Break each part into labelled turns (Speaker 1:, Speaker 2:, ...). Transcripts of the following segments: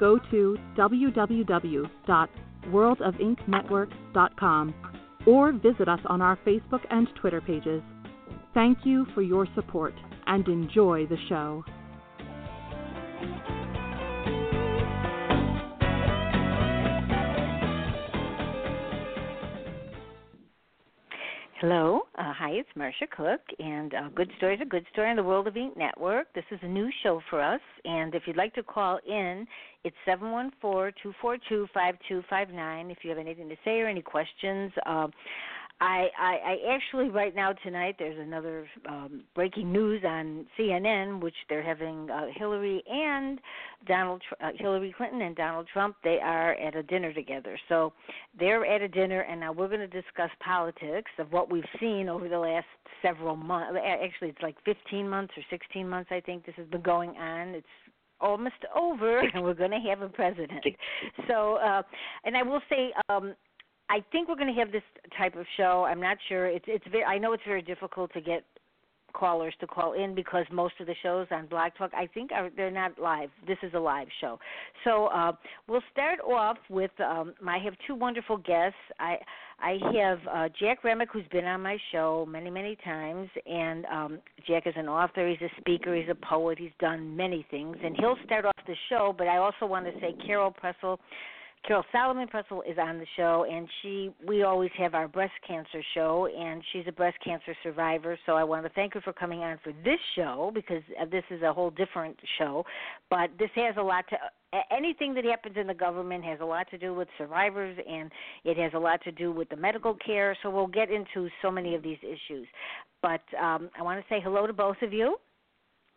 Speaker 1: go to www.worldofinknetwork.com or visit us on our Facebook and Twitter pages. Thank you for your support and enjoy the show.
Speaker 2: Hello, uh, hi, it's Marsha Cook, and uh, Good Stories, a Good Story on the World of Ink Network. This is a new show for us, and if you'd like to call in, it's seven one four two four two five two five nine. If you have anything to say or any questions, uh, I, I, I actually right now tonight there's another um, breaking news on CNN, which they're having uh, Hillary and Donald uh, Hillary Clinton and Donald Trump. They are at a dinner together, so they're at a dinner, and now we're going to discuss politics of what we've seen over the last several months. Actually, it's like 15 months or 16 months. I think this has been going on. It's almost over and we're going to have a president. So, uh and I will say um I think we're going to have this type of show. I'm not sure. It's it's very. I know it's very difficult to get callers to call in because most of the shows on Blog Talk, I think, are they're not live. This is a live show. So uh, we'll start off with. Um, I have two wonderful guests. I I have uh, Jack Remick, who's been on my show many many times, and um, Jack is an author. He's a speaker. He's a poet. He's done many things, and he'll start off the show. But I also want to say Carol Pressel Carol Solomon Pressel is on the show, and she we always have our breast cancer show, and she's a breast cancer survivor. So I want to thank her for coming on for this show because uh, this is a whole different show, but this has a lot to anything that happens in the government has a lot to do with survivors and it has a lot to do with the medical care so we'll get into so many of these issues but um, i want to say hello to both of you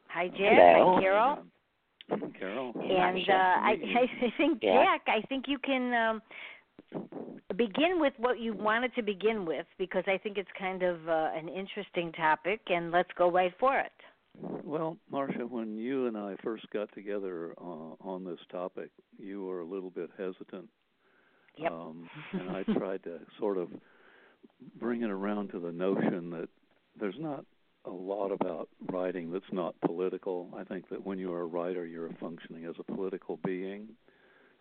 Speaker 2: hi
Speaker 3: hello.
Speaker 2: hi carol
Speaker 3: Carol.
Speaker 2: and uh, I, I think
Speaker 3: Yeah.
Speaker 2: Jack, I think you can um, begin with what you wanted to begin with because I think it's kind of uh, an interesting topic, and let's go right for it.
Speaker 3: Well, Marsha, when you and I first got together uh, on this topic, you were a little bit hesitant.
Speaker 2: Yep.
Speaker 3: Um, and I tried to sort of bring it around to the notion that there's not a lot about writing that's not political. I think that when you're a writer, you're functioning as a political being.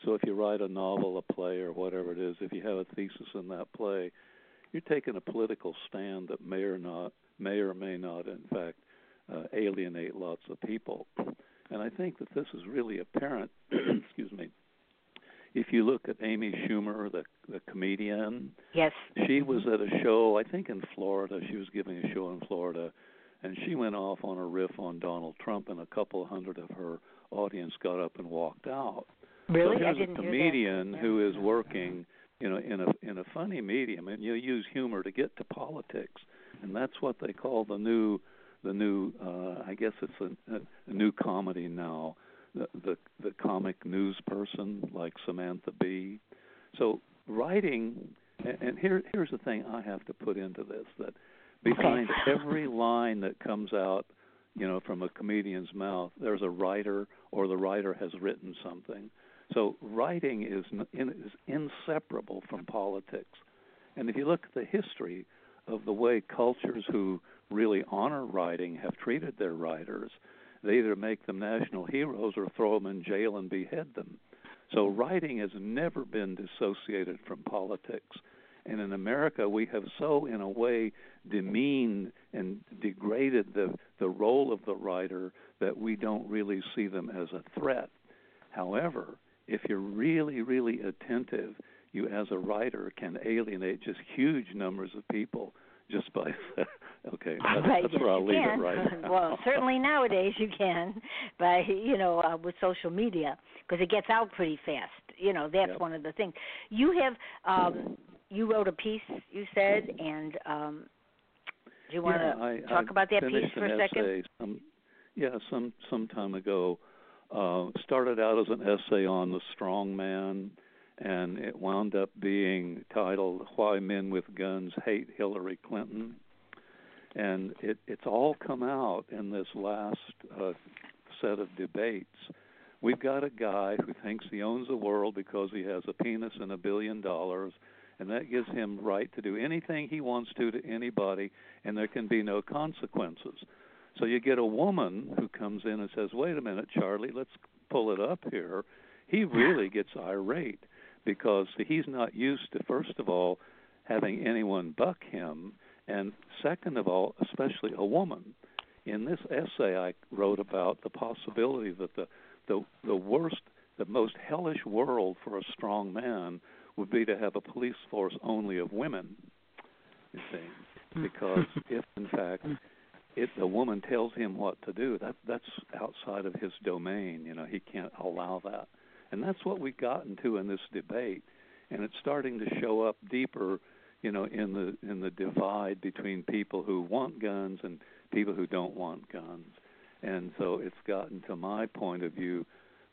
Speaker 3: So if you write a novel, a play, or whatever it is, if you have a thesis in that play, you're taking a political stand that may or not, may or may not, in fact, uh, alienate lots of people. And I think that this is really apparent. excuse me. If you look at Amy Schumer, the the comedian,
Speaker 2: Yes.
Speaker 3: she was at a show, I think in Florida. She was giving a show in Florida, and she went off on a riff on Donald Trump, and a couple hundred of her audience got up and walked out.
Speaker 2: Really,
Speaker 3: so
Speaker 2: I didn't
Speaker 3: a
Speaker 2: hear
Speaker 3: comedian
Speaker 2: that.
Speaker 3: who is working, you know, in a in a funny medium, and you use humor to get to politics, and that's what they call the new the new. Uh, I guess it's a, a new comedy now. The, the the comic news person like Samantha Bee. So writing, and, and here here's the thing I have to put into this that behind every line that comes out, you know, from a comedian's mouth, there's a writer or the writer has written something. So writing is in, is inseparable from politics. And if you look at the history of the way cultures who really honor writing have treated their writers, they either make them national heroes or throw them in jail and behead them. So writing has never been dissociated from politics. And in America, we have so, in a way, demeaned and degraded the, the role of the writer that we don't really see them as a threat. However, if you're really, really attentive, you as a writer can alienate just huge numbers of people just by okay that's,
Speaker 2: right,
Speaker 3: that's
Speaker 2: yes,
Speaker 3: where I'll leave
Speaker 2: can.
Speaker 3: it right now.
Speaker 2: well, certainly nowadays you can by you know uh, with social media because it gets out pretty fast. You know that's
Speaker 3: Yep.
Speaker 2: one of the things. You have um you wrote a piece you said and um do you want to
Speaker 3: yeah, I,
Speaker 2: talk
Speaker 3: I
Speaker 2: about that piece for a second?
Speaker 3: essay Some, yeah, some some time ago. Uh, started out as an essay on the strong man, and it wound up being titled "Why Men with Guns Hate Hillary Clinton." And it, it's all come out in this last uh, set of debates. We've got a guy who thinks he owns the world because he has a penis and a billion dollars, and that gives him right to do anything he wants to to anybody, and there can be no consequences. So you get a woman who comes in and says, "Wait a minute, Charlie, let's pull it up here." He really gets irate because he's not used to, first of all, having anyone buck him, and second of all, especially a woman. In this essay, I wrote about the possibility that the the the worst, the most hellish world for a strong man would be to have a police force only of women. You see, hmm. because if in fact if the woman tells him what to do, that that's outside of his domain. You know, he can't allow that, and that's what we've gotten to in this debate, and it's starting to show up deeper. You know, in the in the divide between people who want guns and people who don't want guns, and so it's gotten to my point of view.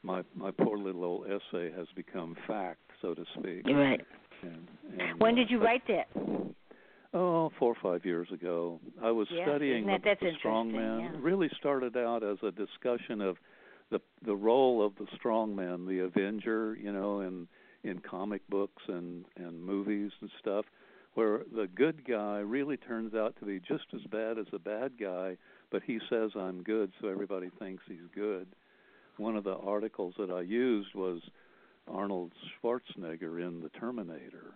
Speaker 3: My my poor little old essay has become fact, so to speak.
Speaker 2: Right.
Speaker 3: And, and,
Speaker 2: When
Speaker 3: uh,
Speaker 2: did you
Speaker 3: but-
Speaker 2: write that?
Speaker 3: Oh, four or five years ago. I was
Speaker 2: Yeah,
Speaker 3: studying
Speaker 2: that-
Speaker 3: the, the strong man.
Speaker 2: yeah.
Speaker 3: Really started out as a discussion of the the role of the strong man, the Avenger, you know, in in comic books and and movies and stuff, where the good guy really turns out to be just as bad as the bad guy, but he says I'm good, so everybody thinks he's good. One of the articles that I used was Arnold Schwarzenegger in The Terminator.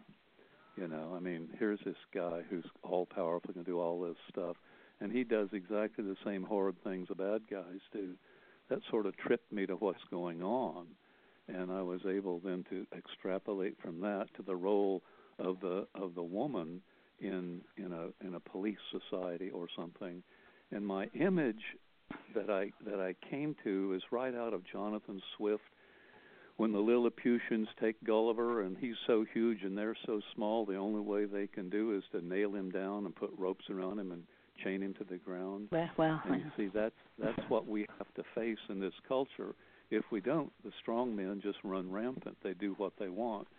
Speaker 3: You know, I mean, here's this guy who's all powerful, can do all this stuff, and he does exactly the same horrid things the bad guys do. That sort of tripped me to what's going on, and I was able then to extrapolate from that to the role of the of the woman in in a in a police society or something. And my image that I that I came to is right out of Jonathan Swift when the Lilliputians take Gulliver and he's so huge and they're so small, the only way they can do is to nail him down and put ropes around him and chain him to the ground.
Speaker 2: Well, well,
Speaker 3: And you see, that's that's what we have to face in this culture. If we don't, the strong men just run rampant. They do what they want,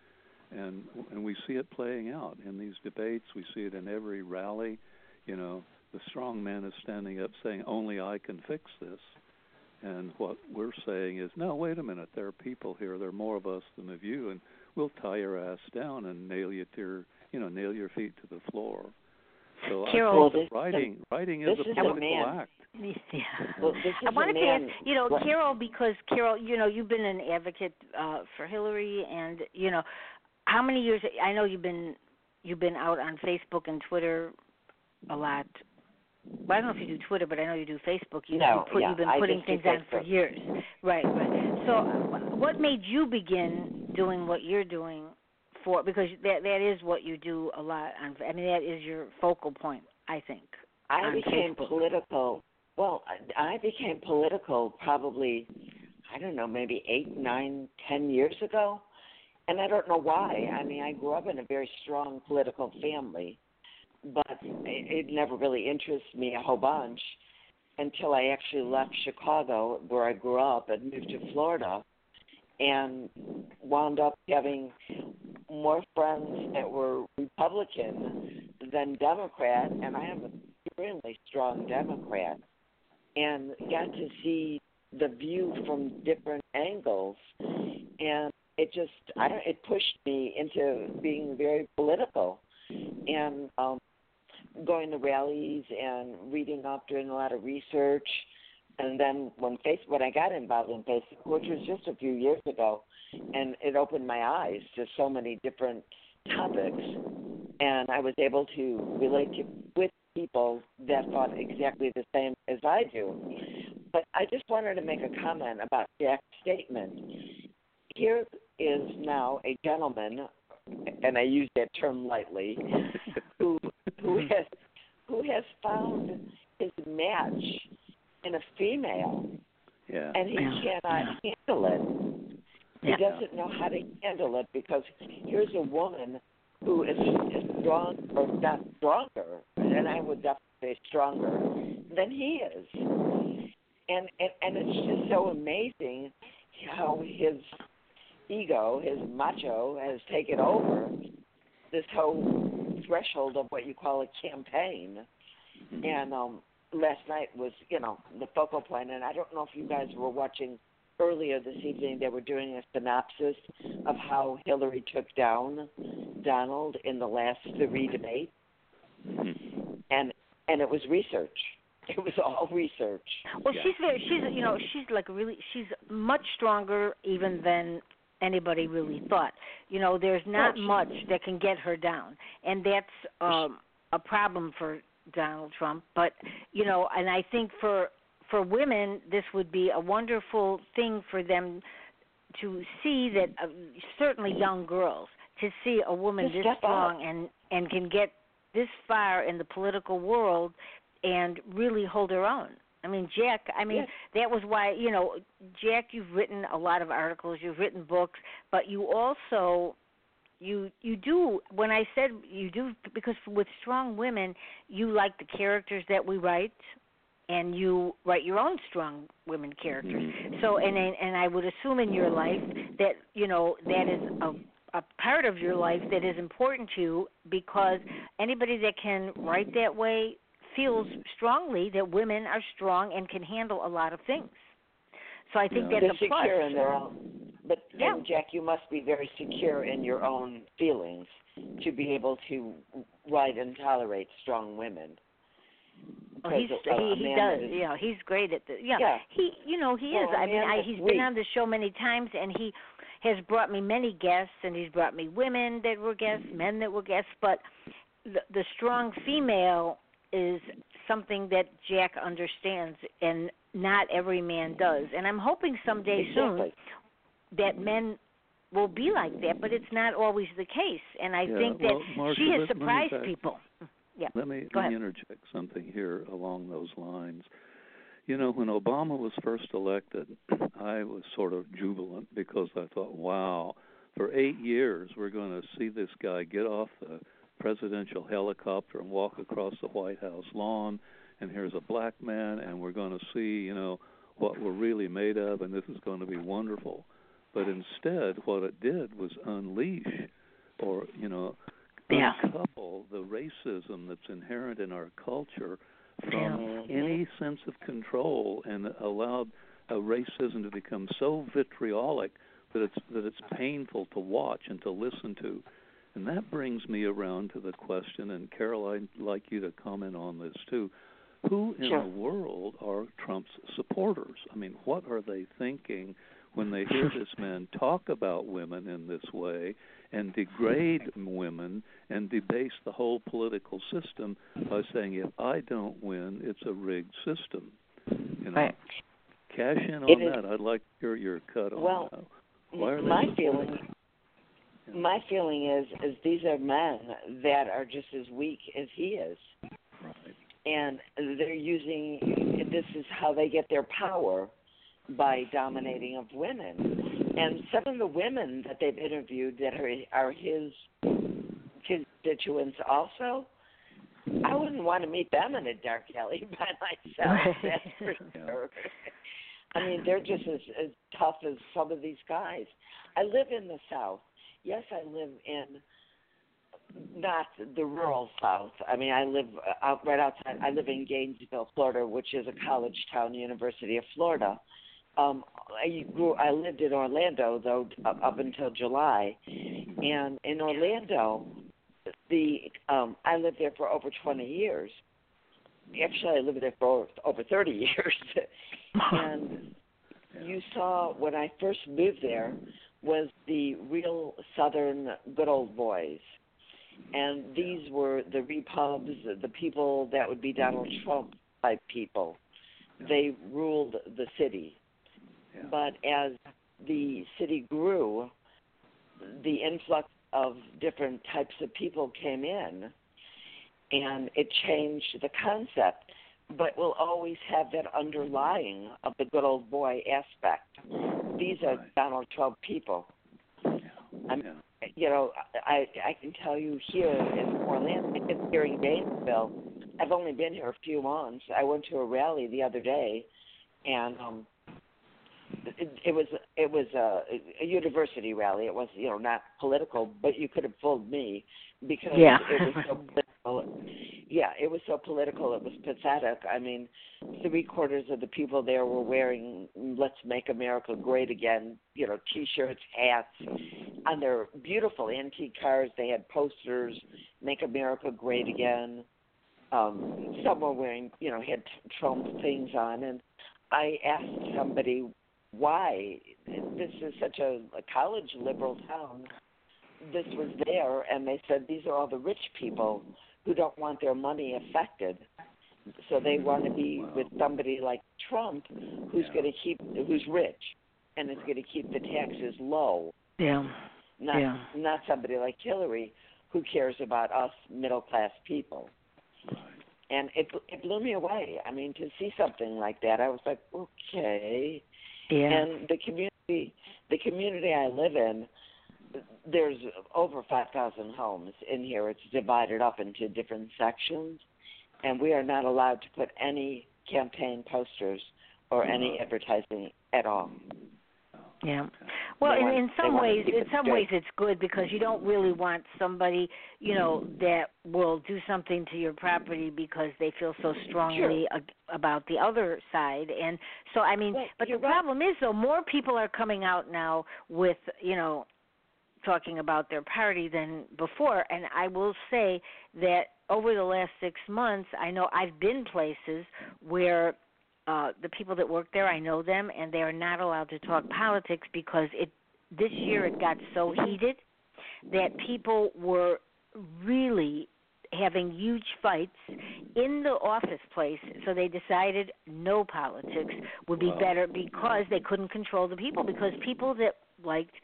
Speaker 3: and and we see it playing out in these debates. We see it in every rally. You know, the strong man is standing up saying, "Only I can fix this." And what we're saying is, no, wait a minute. There are people here. There are more of us than of you, and we'll tie your ass down and nail you to your, you know, nail your feet to the floor. So
Speaker 2: Carol-
Speaker 3: I think that
Speaker 4: Well, this-
Speaker 3: writing writing is
Speaker 4: this
Speaker 3: a
Speaker 4: is a
Speaker 3: political
Speaker 4: man.
Speaker 3: act.
Speaker 2: Yeah.
Speaker 4: Well,
Speaker 2: I wanted to
Speaker 4: man.
Speaker 2: ask, you know, Carol, because Carol, you know, you've been an advocate uh, for Hillary, and you know, how many years? I know you've been you've been out on Facebook and Twitter a lot. Well, I don't know if you do Twitter, but I know you do Facebook. You,
Speaker 4: No,
Speaker 2: you put,
Speaker 4: yeah,
Speaker 2: you've been putting things on for years. Right, right. So, what made you begin doing what you're doing for? Because that that is what you do a lot on. I mean, that is your focal point. I think.
Speaker 4: I became
Speaker 2: Facebook.
Speaker 4: political. Well, I became political probably, I don't know, maybe eight, nine, ten years ago, and I don't know why. I mean, I grew up in a very strong political family, but it, it never really interested me a whole bunch until I actually left Chicago, where I grew up, and moved to Florida, and wound up having more friends that were Republican than Democrat, and I am an extremely strong Democrat, and got to see the view from different angles, and it just I don't it pushed me into being very political, and um, going to rallies and reading up, doing a lot of research, and then when face when I got involved in Facebook, which was just a few years ago, and it opened my eyes to so many different topics, and I was able to relate to with people that thought exactly the same as I do. But I just wanted to make a comment about Jack's statement. Here is now a gentleman and I use that term lightly, who who mm-hmm. has who has found his match in a female,
Speaker 3: yeah.
Speaker 4: and he
Speaker 2: Yeah.
Speaker 4: cannot handle it.
Speaker 2: Yeah.
Speaker 4: He doesn't know how to handle it because here's a woman who is, is strong or not stronger, and I would definitely say stronger than he is. And and, and it's just so amazing how his ego, his macho, has taken over this whole threshold of what you call a campaign. And um last night was, you know, the focal point. point and I don't know if you guys were watching earlier this evening they were doing a synopsis of how Hillary took down Donald in the last three debates
Speaker 3: Mhm.
Speaker 4: and and it was research. It was all research.
Speaker 2: Well,
Speaker 3: Yeah.
Speaker 2: she's very she's you know she's like really she's much stronger even than anybody really thought. You know, there's not
Speaker 4: Oh,
Speaker 2: much that can get her down, and that's um a problem for Donald Trump. But you know, and I think for for women, this would be a wonderful thing for them to see that uh, certainly young girls to see a woman
Speaker 4: To
Speaker 2: this
Speaker 4: up.
Speaker 2: strong and and can get this far in the political world and really hold her own. I mean, Jack, I mean,
Speaker 4: Yes.
Speaker 2: that was why, you know, Jack, you've written a lot of articles, you've written books, but you also you you do when I said you do because with strong women, you like the characters that we write and you write your own strong women characters.
Speaker 3: Mhm.
Speaker 2: So and and and I would assume in your life that, you know, that is a a part of your life that is important to you because anybody that can write that way feels strongly that women are strong and can handle a lot of things. So I think
Speaker 3: Yeah.
Speaker 2: that's
Speaker 4: They're
Speaker 2: a plus.
Speaker 4: secure in their own. But
Speaker 2: Yeah.
Speaker 4: Jack, you must be very secure in your own feelings to be able to write and tolerate strong women.
Speaker 2: Oh, well, he's
Speaker 4: a-
Speaker 2: he he does
Speaker 4: is-
Speaker 2: yeah he's great at the yeah,
Speaker 4: Yeah.
Speaker 2: he you know he
Speaker 4: Well,
Speaker 2: is I mean I he's
Speaker 4: weak.
Speaker 2: been on the show many times and he has brought me many guests and he's brought me women that were guests men that were guests but the the strong female is something that Jack understands and not every man does. And I'm hoping someday soon that men will be like that but it's not always the case. And I
Speaker 3: Yeah,
Speaker 2: think that
Speaker 3: well, Marsha,
Speaker 2: she has
Speaker 3: let- let me
Speaker 2: surprised people. Yeah
Speaker 3: Let me, let me interject something here along those lines. You know, when Obama was first elected, I was sort of jubilant because I thought, wow, for eight years we're going to see this guy get off the presidential helicopter and walk across the White House lawn, and here's a black man, and we're going to see, you know, what we're really made of, and this is going to be wonderful. But instead, what it did was unleash, or you know,
Speaker 2: Yeah.
Speaker 3: uncouple the racism that's inherent in our culture from
Speaker 4: Yeah.
Speaker 3: any sense of control and allowed a racism to become so vitriolic that it's that it's painful to watch and to listen to. And that brings me around to the question and Carol I'd like you to comment on this too. Who in
Speaker 4: Sure.
Speaker 3: the world are Trump's supporters? I mean, what are they thinking when they hear this man talk about women in this way and degrade women and debase the whole political system by saying if I don't win, it's a rigged system. You know,
Speaker 4: Right.
Speaker 3: cash in on
Speaker 4: It is-
Speaker 3: that. I'd like to hear your cut on
Speaker 4: Well,
Speaker 3: that. Why are
Speaker 4: my feeling my feeling is is these are men that are just as weak as he is
Speaker 3: Right.
Speaker 4: and they're using this is how they get their power by dominating of women and some of the women that they've interviewed that are are his constituents also I wouldn't want to meet them in a dark alley by myself. That's for sure. I mean, they're just as, as tough as some of these guys. I live in the South. Yes, I live in not the rural South. I mean, I live uh, out right outside. I live in Gainesville, Florida, which is a college town, University of Florida. Um, I grew. I lived in Orlando though up up until July, and in Orlando, the um, I lived there for over 20 years. Actually, I lived there for over 30 years, and you saw when I first moved there was the real Southern good old boys. And these were the repubs, the people that would be Donald Trump type people. They ruled the city. But as the city grew, the influx of different types of people came in, and it changed the concept. But we'll always have that underlying of the good old boy aspect. These are
Speaker 3: Right.
Speaker 4: Donald Trump people. I'm,
Speaker 3: Yeah.
Speaker 4: you know, I I can tell you here in Orlando, it's here in Gainesville. I've only been here a few months. I went to a rally the other day, and um, it, it was it was a, a university rally. It was you know not political, but you could have fooled me because
Speaker 2: Yeah.
Speaker 4: it was so political. Yeah, it was so political. It was pathetic. I mean, three quarters of the people there were wearing "Let's Make America Great Again," you know, T-shirts, hats, on their beautiful antique cars. They had posters, "Make America Great Again." Um, some were wearing, you know, had Trump things on, and I asked somebody why this is such a, a college liberal town. This was there, and they said these are all the rich people who don't want their money affected. So they want to be with somebody like Trump, who's
Speaker 3: Yeah.
Speaker 4: going to keep, who's rich, and is going to keep the taxes low.
Speaker 2: Yeah.
Speaker 4: Not
Speaker 2: Yeah.
Speaker 4: not somebody like Hillary, who cares about us middle class people. And it it blew me away. I mean, to see something like that, I was like, okay.
Speaker 2: Yeah.
Speaker 4: And the community, the community I live in, there's over 5,000 homes in here. It's divided up into different sections, and we are not allowed to put any campaign posters or any advertising at all.
Speaker 2: Yeah. Well,
Speaker 4: They
Speaker 2: in, in some ways, in some
Speaker 4: straight.
Speaker 2: ways, it's good because you don't really want somebody, you know, that will do something to your property because they feel so strongly ag- about the other side. And so, I mean,
Speaker 4: Well,
Speaker 2: but the
Speaker 4: right.
Speaker 2: problem is, though, more people are coming out now with, you know, talking about their party than before. And I will say that over the last six months, I know I've been places where uh the people that work there I know them and they are not allowed to talk politics because it this year it got so heated that people were really having huge fights in the office place so they decided no politics would be
Speaker 3: Wow.
Speaker 2: better because they couldn't control the people because people that liked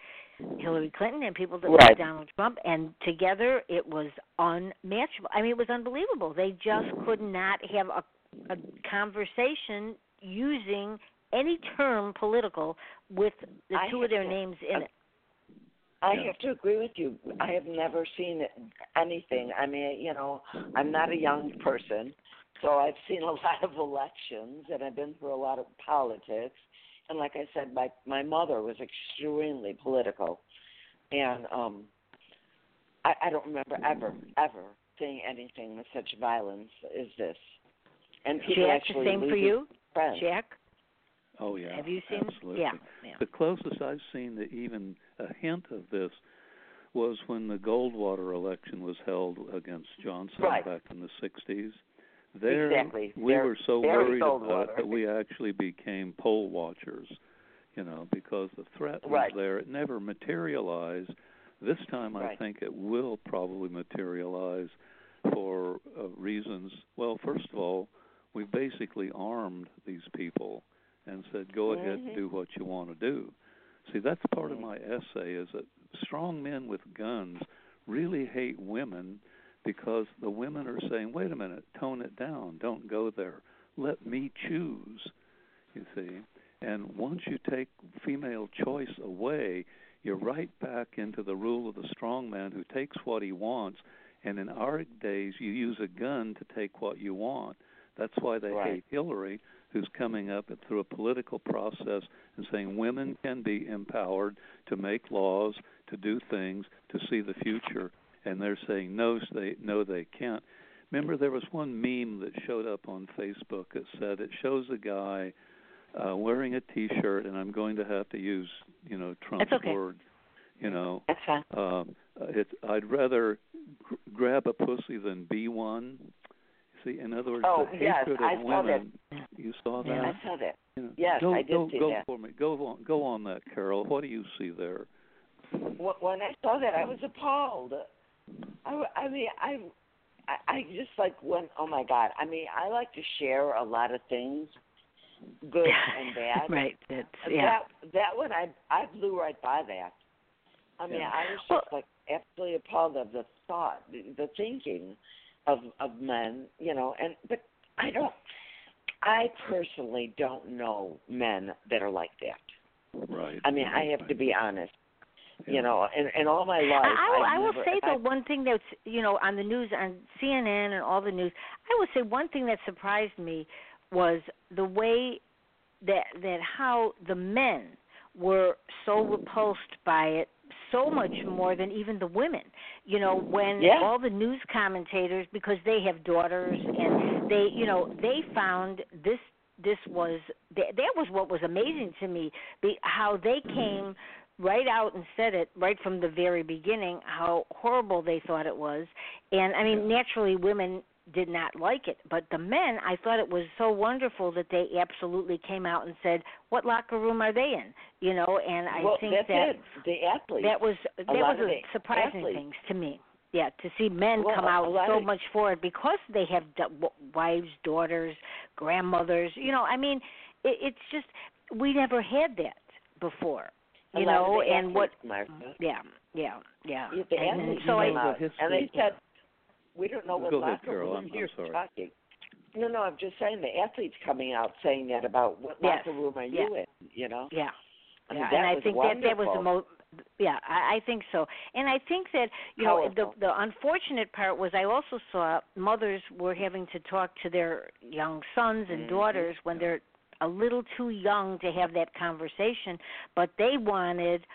Speaker 2: Hillary Clinton and people that
Speaker 4: Right.
Speaker 2: liked Donald Trump and together it was unmatchable. I mean it was unbelievable. They just could not have a a conversation using any term political with the
Speaker 4: I
Speaker 2: two of their
Speaker 4: to-
Speaker 2: names in it.
Speaker 4: I
Speaker 3: Yeah.
Speaker 4: have to agree with you. I have never seen anything. I mean, you know, I'm not a young person, so I've seen a lot of elections and I've been through a lot of politics. And like I said, my my mother was extremely political, and um, I, I don't remember ever ever seeing anything with such violence as this. And people
Speaker 2: Jack, the
Speaker 4: actually
Speaker 2: same for you?
Speaker 4: friends.
Speaker 2: Jack,
Speaker 3: Oh yeah.
Speaker 2: have you seen?
Speaker 3: Absolutely.
Speaker 2: Yeah, yeah.
Speaker 3: The closest I've seen to even a hint of this was when the Goldwater election was held against Johnson
Speaker 4: Right.
Speaker 3: back in the 60s. There,
Speaker 4: Exactly.
Speaker 3: we
Speaker 4: Very-
Speaker 3: were so worried about it that we actually became poll watchers, you know, because the threat was
Speaker 4: Right.
Speaker 3: there. It never materialized. This time, I think it will probably materialize for uh, reasons. Well, first of all, we basically armed these people and said, "Go ahead,
Speaker 4: Mhm.
Speaker 3: do what you want to do." See, that's part of
Speaker 4: Mhm.
Speaker 3: my essay is that strong men with guns really hate women because the women are saying, "Wait a minute, tone it down. Don't go there. Let me choose." You see? And once you take female choice away, you're right back into the rule of the strong man who takes what he wants. And in our days, you use a gun to take what you want. That's why they
Speaker 4: Right.
Speaker 3: hate Hillary, who's coming up through a political process and saying women can be empowered to make laws, to do things, to see the future. And they're saying no, they no, they can't. Remember, there was one meme that showed up on Facebook that said it shows a guy uh, wearing a T-shirt, and I'm going to have to use, you know, Trump's
Speaker 2: okay.
Speaker 3: word. You know,
Speaker 4: That's fine.
Speaker 3: um, uh, it's I'd rather gr- grab a pussy than be one. See, in other words,
Speaker 4: Oh,
Speaker 3: the
Speaker 4: yes,
Speaker 3: hatred
Speaker 4: I
Speaker 3: of
Speaker 4: saw that.
Speaker 3: women. You saw that?
Speaker 2: Yeah.
Speaker 4: I saw that.
Speaker 3: You know,
Speaker 4: Yes,
Speaker 3: go,
Speaker 4: I did
Speaker 3: go,
Speaker 4: see
Speaker 3: go
Speaker 4: that.
Speaker 3: for me. Go on, go on that, Carol. What do you see there?
Speaker 4: Wh- When I saw that, I was appalled. I, w- I mean, I, I, I just like went, oh my god. I mean, I like to share a lot of things, good and bad.
Speaker 2: right. That's yeah.
Speaker 4: That that one, I I blew right by that. I mean,
Speaker 3: Yeah.
Speaker 4: I was just
Speaker 2: Well-
Speaker 4: like, absolutely appalled of the thought, the, the thinking of of men, you know, and but I don't I personally don't know men that are like that.
Speaker 3: Right.
Speaker 4: I mean, I have to be honest. You know, and and all my life,
Speaker 2: I, I, I will
Speaker 4: never,
Speaker 2: say
Speaker 4: I,
Speaker 2: one thing that's you know on the news on CNN and all the news. I will say one thing that surprised me was the way that that how the men were so repulsed by it so much more than even the women. You know, when
Speaker 4: Yeah.
Speaker 2: all the news commentators because they have daughters and they, you know, they found this this was that, that was what was amazing to me be, how they came right out and said it right from the very beginning how horrible they thought it was. And i mean naturally women did not like it. But the men i thought it was so wonderful that they absolutely came out and said what locker room are they in? You know and i
Speaker 4: well,
Speaker 2: think
Speaker 4: that's
Speaker 2: that
Speaker 4: it. The athletes.
Speaker 2: that was that
Speaker 4: A
Speaker 2: was a surprising
Speaker 4: athletes.
Speaker 2: things to me. Yeah to see men
Speaker 4: Well,
Speaker 2: come out so
Speaker 4: of-
Speaker 2: much for it because they have wives daughters grandmothers. You know i mean it, it's just we never had that before you know and what
Speaker 4: athletes, Martha.
Speaker 2: yeah yeah yeah
Speaker 4: Yeah, the
Speaker 2: and
Speaker 4: athletes
Speaker 2: so i
Speaker 4: out, and they said, "We don't know what
Speaker 3: Go ahead,
Speaker 4: locker room
Speaker 3: I'm- I'm
Speaker 4: you're
Speaker 3: sorry.
Speaker 4: talking." No, no, I'm just saying the athletes coming out saying that about what
Speaker 2: Yes,
Speaker 4: locker room are
Speaker 2: yeah.
Speaker 4: you in? You know,
Speaker 2: yeah
Speaker 4: I mean,
Speaker 2: yeah, and I
Speaker 4: was
Speaker 2: think that that was the most. Yeah, I, I think so, and I think that you know the the unfortunate part was I also saw mothers were having to talk to their young sons and
Speaker 4: Mhm.
Speaker 2: daughters when they're a little too young to have that conversation, but they wanted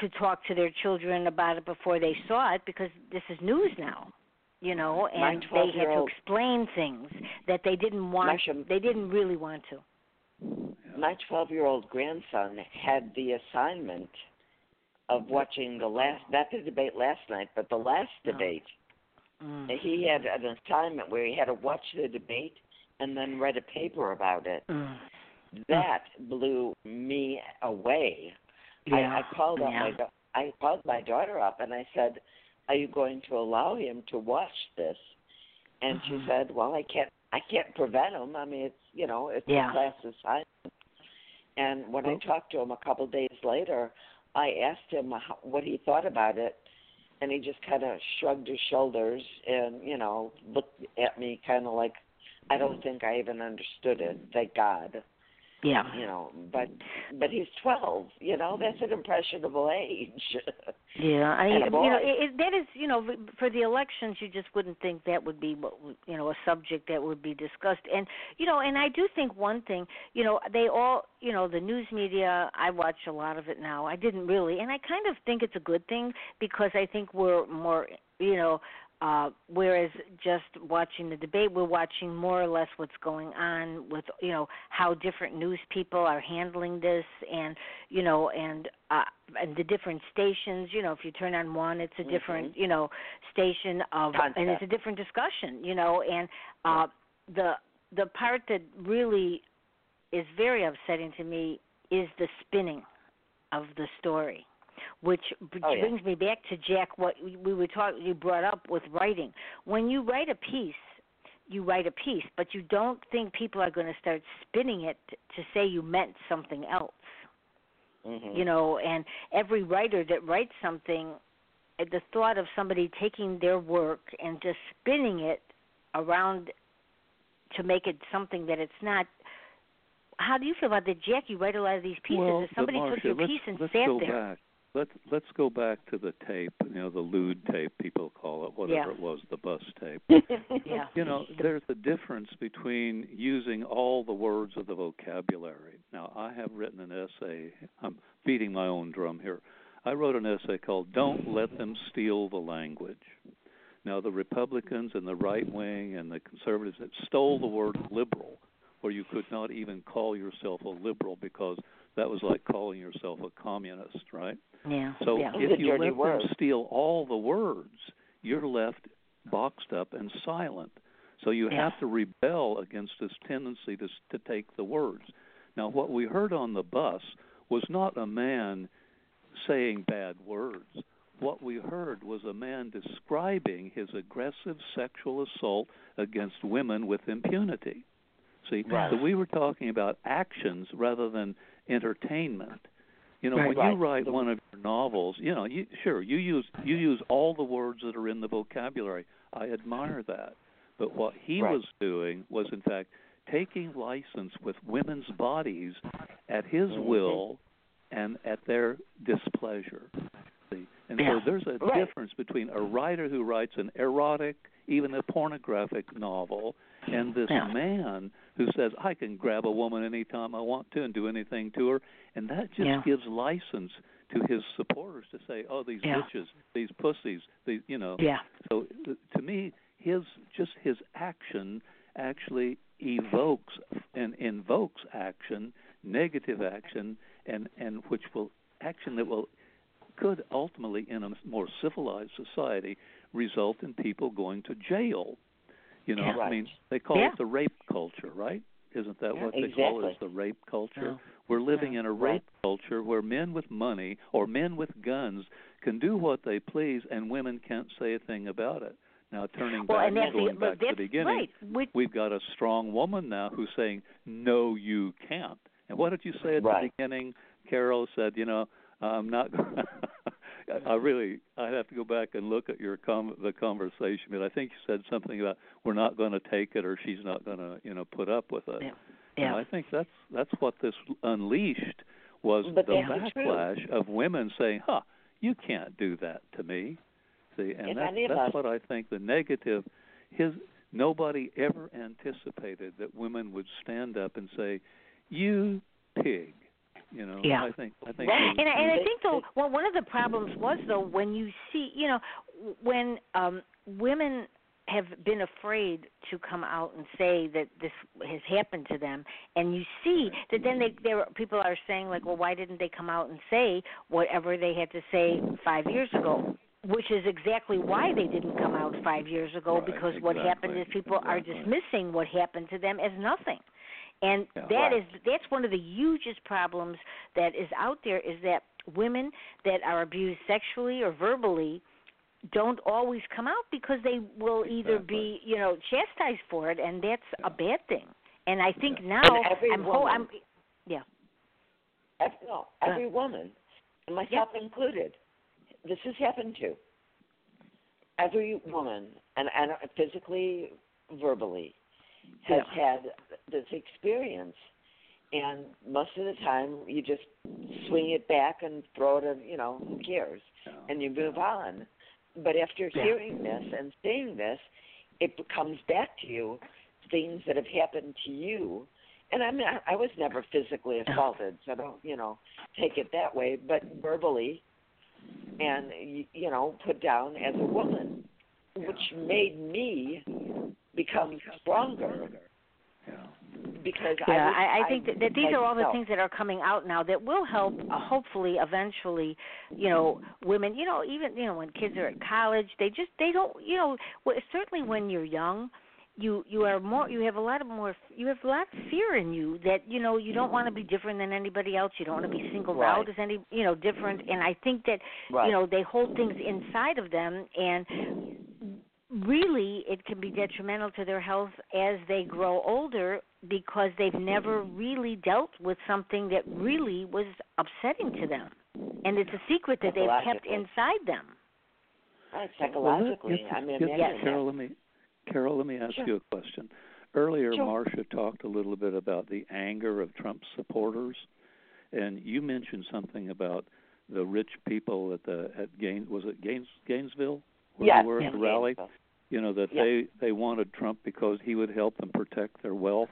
Speaker 2: to talk to their children about it before they saw it because this is news now you know and they had to explain things that they didn't want they didn't really want to
Speaker 4: my 12 year old grandson had the assignment of watching the last, not the debate last night, but the last debate.
Speaker 2: mm.
Speaker 4: He had an assignment where he had to watch the debate and then read a paper about it.
Speaker 2: Mm.
Speaker 4: That blew me away. I, I called up
Speaker 2: yeah.
Speaker 4: my I called my daughter up and I said, "Are you going to allow him to watch this?" And
Speaker 2: Mhm.
Speaker 4: she said, "Well, I can't. I can't prevent him. I mean, it's you know, it's
Speaker 2: Yeah.
Speaker 4: a class assignment." And when I talked to him a couple days later, I asked him how, what he thought about it, and he just kind of shrugged his shoulders and you know looked at me kind of like, "I don't think I even understood it." Thank God
Speaker 2: yeah
Speaker 4: you know but but he's twelve you know that's an impressionable age
Speaker 2: Yeah, I mean, you know, it, it, that is, you know, for the elections, you just wouldn't think that would be, you know, a subject that would be discussed. And you know, and I do think one thing, you know, they all, you know, the news media. I watch a lot of it now. I didn't really, and I kind of think it's a good thing because I think we're more, you know. Uh, whereas just watching the debate, we're watching more or less what's going on with you know how different news people are handling this, and you know, and uh, and the different stations. You know, if you turn on one, it's a different you know station of, and it's a different discussion. You know, and uh, the the part that really is very upsetting to me is the spinning of the story which
Speaker 4: Oh, yeah.
Speaker 2: brings me back to Jack. What we we were talking, you brought up with writing. When you write a piece, you write a piece, but you don't think people are going to start spinning it to say you meant something else.
Speaker 4: mm-hmm.
Speaker 2: You know, and every writer that writes something, uh, the thought of somebody taking their work and just spinning it around to make it something that it's not. How do you feel about that, Jack? You write a lot of these pieces.
Speaker 3: well,
Speaker 2: if somebody
Speaker 3: but
Speaker 2: took your piece and
Speaker 3: let's
Speaker 2: sat
Speaker 3: go
Speaker 2: there,
Speaker 3: back. Let's let's go back to the tape. You know, the lewd tape people call it, whatever
Speaker 2: Yeah.
Speaker 3: it was, the bus tape.
Speaker 2: yeah,
Speaker 3: You know, there's a difference between using all the words of the vocabulary. Now, I have written an essay. I'm beating my own drum here. I wrote an essay called "Don't Let Them Steal the Language." Now, the Republicans and the right wing and the conservatives that stole the word liberal, where you could not even call yourself a liberal because that was like calling yourself a communist, right?
Speaker 2: yeah,
Speaker 3: So
Speaker 2: yeah.
Speaker 4: It's a
Speaker 3: if you
Speaker 4: dirty
Speaker 3: let
Speaker 4: word.
Speaker 3: them steal all the words, you're left boxed up and silent. So you
Speaker 2: Yeah.
Speaker 3: have to rebel against this tendency to to take the words. Now, what we heard on the bus was not a man saying bad words. What we heard was a man describing his aggressive sexual assault against women with impunity. See,
Speaker 4: Right.
Speaker 3: so we were talking about actions rather than entertainment. You know,
Speaker 2: Right.
Speaker 3: when
Speaker 4: Right.
Speaker 3: you write one of your novels, you know, you sure you use you use all the words that are in the vocabulary. I admire that. But what he
Speaker 4: Right.
Speaker 3: was doing was in fact taking license with women's bodies at his
Speaker 4: Mhm.
Speaker 3: will and at their displeasure. And
Speaker 4: Yeah.
Speaker 3: so there's a
Speaker 4: Right.
Speaker 3: difference between a writer who writes an erotic, even a pornographic novel, and this
Speaker 4: Yeah.
Speaker 3: man who says, I can grab a woman anytime I want to and do anything to her. And that just
Speaker 4: Yeah.
Speaker 3: gives license to his supporters to say, oh, these
Speaker 4: Yeah.
Speaker 3: bitches, these pussies, these, you know.
Speaker 4: Yeah.
Speaker 3: So to me, his just his action actually evokes and invokes action, negative action, and and which will action that will could ultimately, in a more civilized society, result in people going to jail. You know,
Speaker 4: Yeah.
Speaker 3: I mean, they call
Speaker 4: Yeah.
Speaker 3: it the rape culture, right? Isn't that
Speaker 4: Yeah,
Speaker 3: what they call it? the rape culture?
Speaker 4: No.
Speaker 3: We're living
Speaker 4: No.
Speaker 3: in a
Speaker 4: Right.
Speaker 3: rape culture where men with money or men with guns can do what they please, and women can't say a thing about it. Now, turning
Speaker 2: well,
Speaker 3: back,
Speaker 2: and
Speaker 3: going
Speaker 2: the,
Speaker 3: back to the beginning,
Speaker 2: right. Which,
Speaker 3: we've got a strong woman now who's saying, "No, you can't." And what did you say at
Speaker 4: Right.
Speaker 3: the beginning? Carol said, "You know, I'm not." I really, I'd have to go back and look at your com- the conversation, but I think you said something about we're not going to take it or she's not going to, you know, put up with it.
Speaker 4: Yeah.
Speaker 3: And
Speaker 4: Yeah.
Speaker 3: I think that's that's what this unleashed was
Speaker 4: But
Speaker 3: the backlash of women saying, "Huh, you can't do that to me." See, and
Speaker 4: If
Speaker 3: that's that's what I think the negative. His nobody ever anticipated that women would stand up and say, "You pig." You know,
Speaker 4: Yeah.
Speaker 3: I think I think.
Speaker 4: Right.
Speaker 2: And I, and I think though, well, one of the problems was though when you see, you know, when um women have been afraid to come out and say that this has happened to them, and you see that then they there people are saying like, well, why didn't they come out and say whatever they had to say five years ago? Which is exactly why they didn't come out five years ago
Speaker 3: Right,
Speaker 2: because what happened is people are dismissing what happened to them as nothing. And
Speaker 3: Yeah.
Speaker 2: that
Speaker 4: Right.
Speaker 2: is that's one of the hugest problems that is out there is that women that are abused sexually or verbally don't always come out because they will either be, you know, chastised for it and that's a bad thing. And I think now
Speaker 4: every
Speaker 2: I'm ho-
Speaker 4: woman-
Speaker 2: I'm yeah.
Speaker 4: Every, no, every woman, and myself included, this has happened to. Every woman, and, and physically, verbally, has had this experience. And most of the time, you just swing it back and throw it, in, you know, who cares? And you move on. But after
Speaker 2: Yeah.
Speaker 4: hearing this and seeing this, it comes back to you things that have happened to you and I mean, I, I was never physically assaulted, so don't you know take it that way, but verbally, and you know, put down as a woman, which made me become stronger
Speaker 3: Yeah.
Speaker 4: because
Speaker 2: Yeah,
Speaker 4: I, was,
Speaker 2: I, I think that, that these are all the things that are coming out now that will help. Uh, hopefully, eventually, you know, women. You know, even you know when kids are at college, they just they don't. You know, well, certainly when you're young, you you are more. You have a lot of more. You have a lot of fear in you that you know you don't want to be different than anybody else. You don't want to be singled
Speaker 4: Right.
Speaker 2: out as any you know different. And I think that
Speaker 4: Right.
Speaker 2: you know they hold things inside of them and really it can be detrimental to their health as they grow older because they've never really dealt with something that really was upsetting to them and it's a secret that they've kept inside them
Speaker 4: Right,
Speaker 3: Well,
Speaker 4: psychologically.
Speaker 3: let-
Speaker 4: I mean,
Speaker 3: get-
Speaker 4: imagine
Speaker 3: Carol, let me Carol, let me ask
Speaker 4: Sure.
Speaker 3: you a question. Earlier,
Speaker 4: Sure.
Speaker 3: Marsha talked a little bit about the anger of Trump's supporters, and you mentioned something about the rich people at the at Gaines was it Gaines Gainesville where
Speaker 4: yes,
Speaker 3: they were at
Speaker 4: yes,
Speaker 3: the rally. You know that
Speaker 4: Yeah.
Speaker 3: they they wanted Trump because he would help them protect their wealth.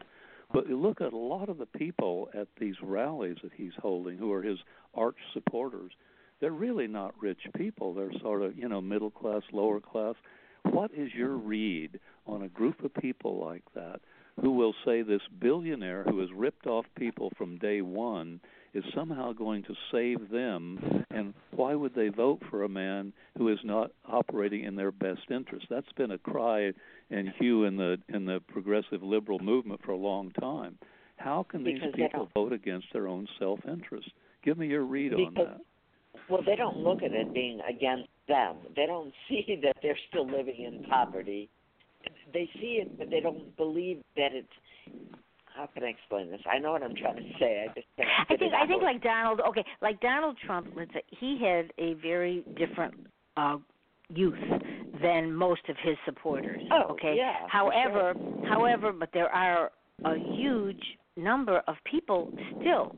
Speaker 3: But you look at a lot of the people at these rallies that he's holding, who are his arch supporters. They're really not rich people. They're sort of you know middle class, lower class. What is your read on a group of people like that who will say this billionaire who has ripped off people from day one is somehow going to save them and why would they vote for a man who is not operating in their best interest? That's been a cry and hue in the in the progressive liberal movement for a long time. How can these
Speaker 4: Because they
Speaker 3: people vote against their own self interest give me your read on
Speaker 4: Because-
Speaker 3: that.
Speaker 4: Well, they don't look at it being against them. They don't see that they're still living in poverty. They see it, but they don't believe that it's how can I explain this? I know what I'm trying to say. I just can't
Speaker 2: I think I think like Donald. Okay, like Donald Trump. Let's say he had a very different uh youth than most of his supporters.
Speaker 4: Oh,
Speaker 2: okay.
Speaker 4: yeah,
Speaker 2: however, however, but there are a huge number of people still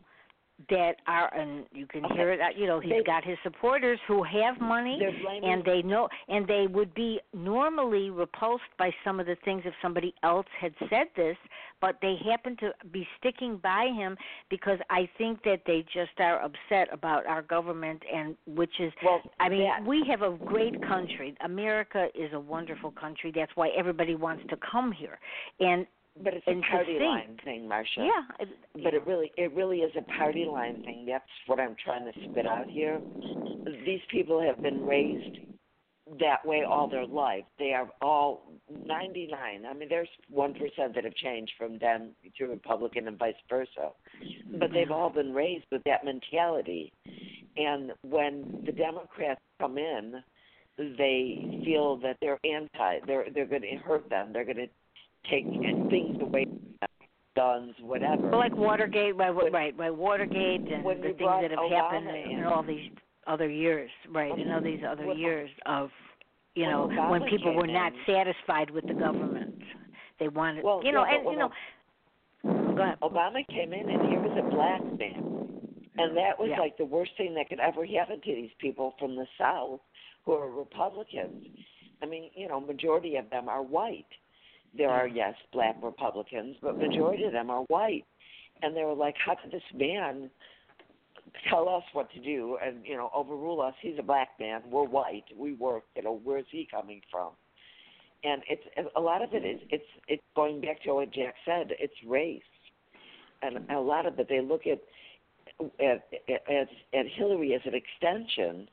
Speaker 2: that are, and you can
Speaker 4: Okay.
Speaker 2: hear it. You know, he's
Speaker 4: They-
Speaker 2: got his supporters who have money, and they know, and they would be normally repulsed by some of the things if somebody else had said this, but they happen to be sticking by him because I think that they just are upset about our government, and which is
Speaker 4: well,
Speaker 2: I mean, we have a great country. America is a wonderful country. That's why everybody wants to come here. And
Speaker 4: but it's a party line thing, Marsha.
Speaker 2: yeah, it-
Speaker 4: But it really, it really is a party line thing. That's what I'm trying to spit out here. These people have been raised that way all their life. They are all 99. I mean, there's one percent that have changed from them to Republican and vice versa, but they've all been raised with that mentality. And when the Democrats come in, they feel that they're anti. They're they're going to hurt them. They're going to take things away, guns, whatever.
Speaker 2: well, like Watergate, right?
Speaker 4: When-
Speaker 2: Right, right. Watergate and the things that have
Speaker 4: Obama
Speaker 2: happened in,
Speaker 4: in-
Speaker 2: all these other years, right? In all these other
Speaker 4: When-
Speaker 2: years of, you
Speaker 4: when
Speaker 2: know,
Speaker 4: Obama
Speaker 2: when people were not
Speaker 4: in-
Speaker 2: satisfied with the government, they wanted,
Speaker 4: Well,
Speaker 2: you know,
Speaker 4: yeah,
Speaker 2: and you know. Go ahead.
Speaker 4: Obama came in and he was a black man. And that was
Speaker 2: Yeah.
Speaker 4: like the worst thing that could ever happen to these people from the South who are Republicans. I mean, you know, majority of them are white. There are, yes, black Republicans, but majority of them are white. And they were like, how could this man tell us what to do and, you know, overrule us? He's a black man. We're white. We work. You know, where's he coming from? And it's a lot of it is it's it's going back to what Jack said. It's race, and a lot of it they look at at at, at Hillary as an extension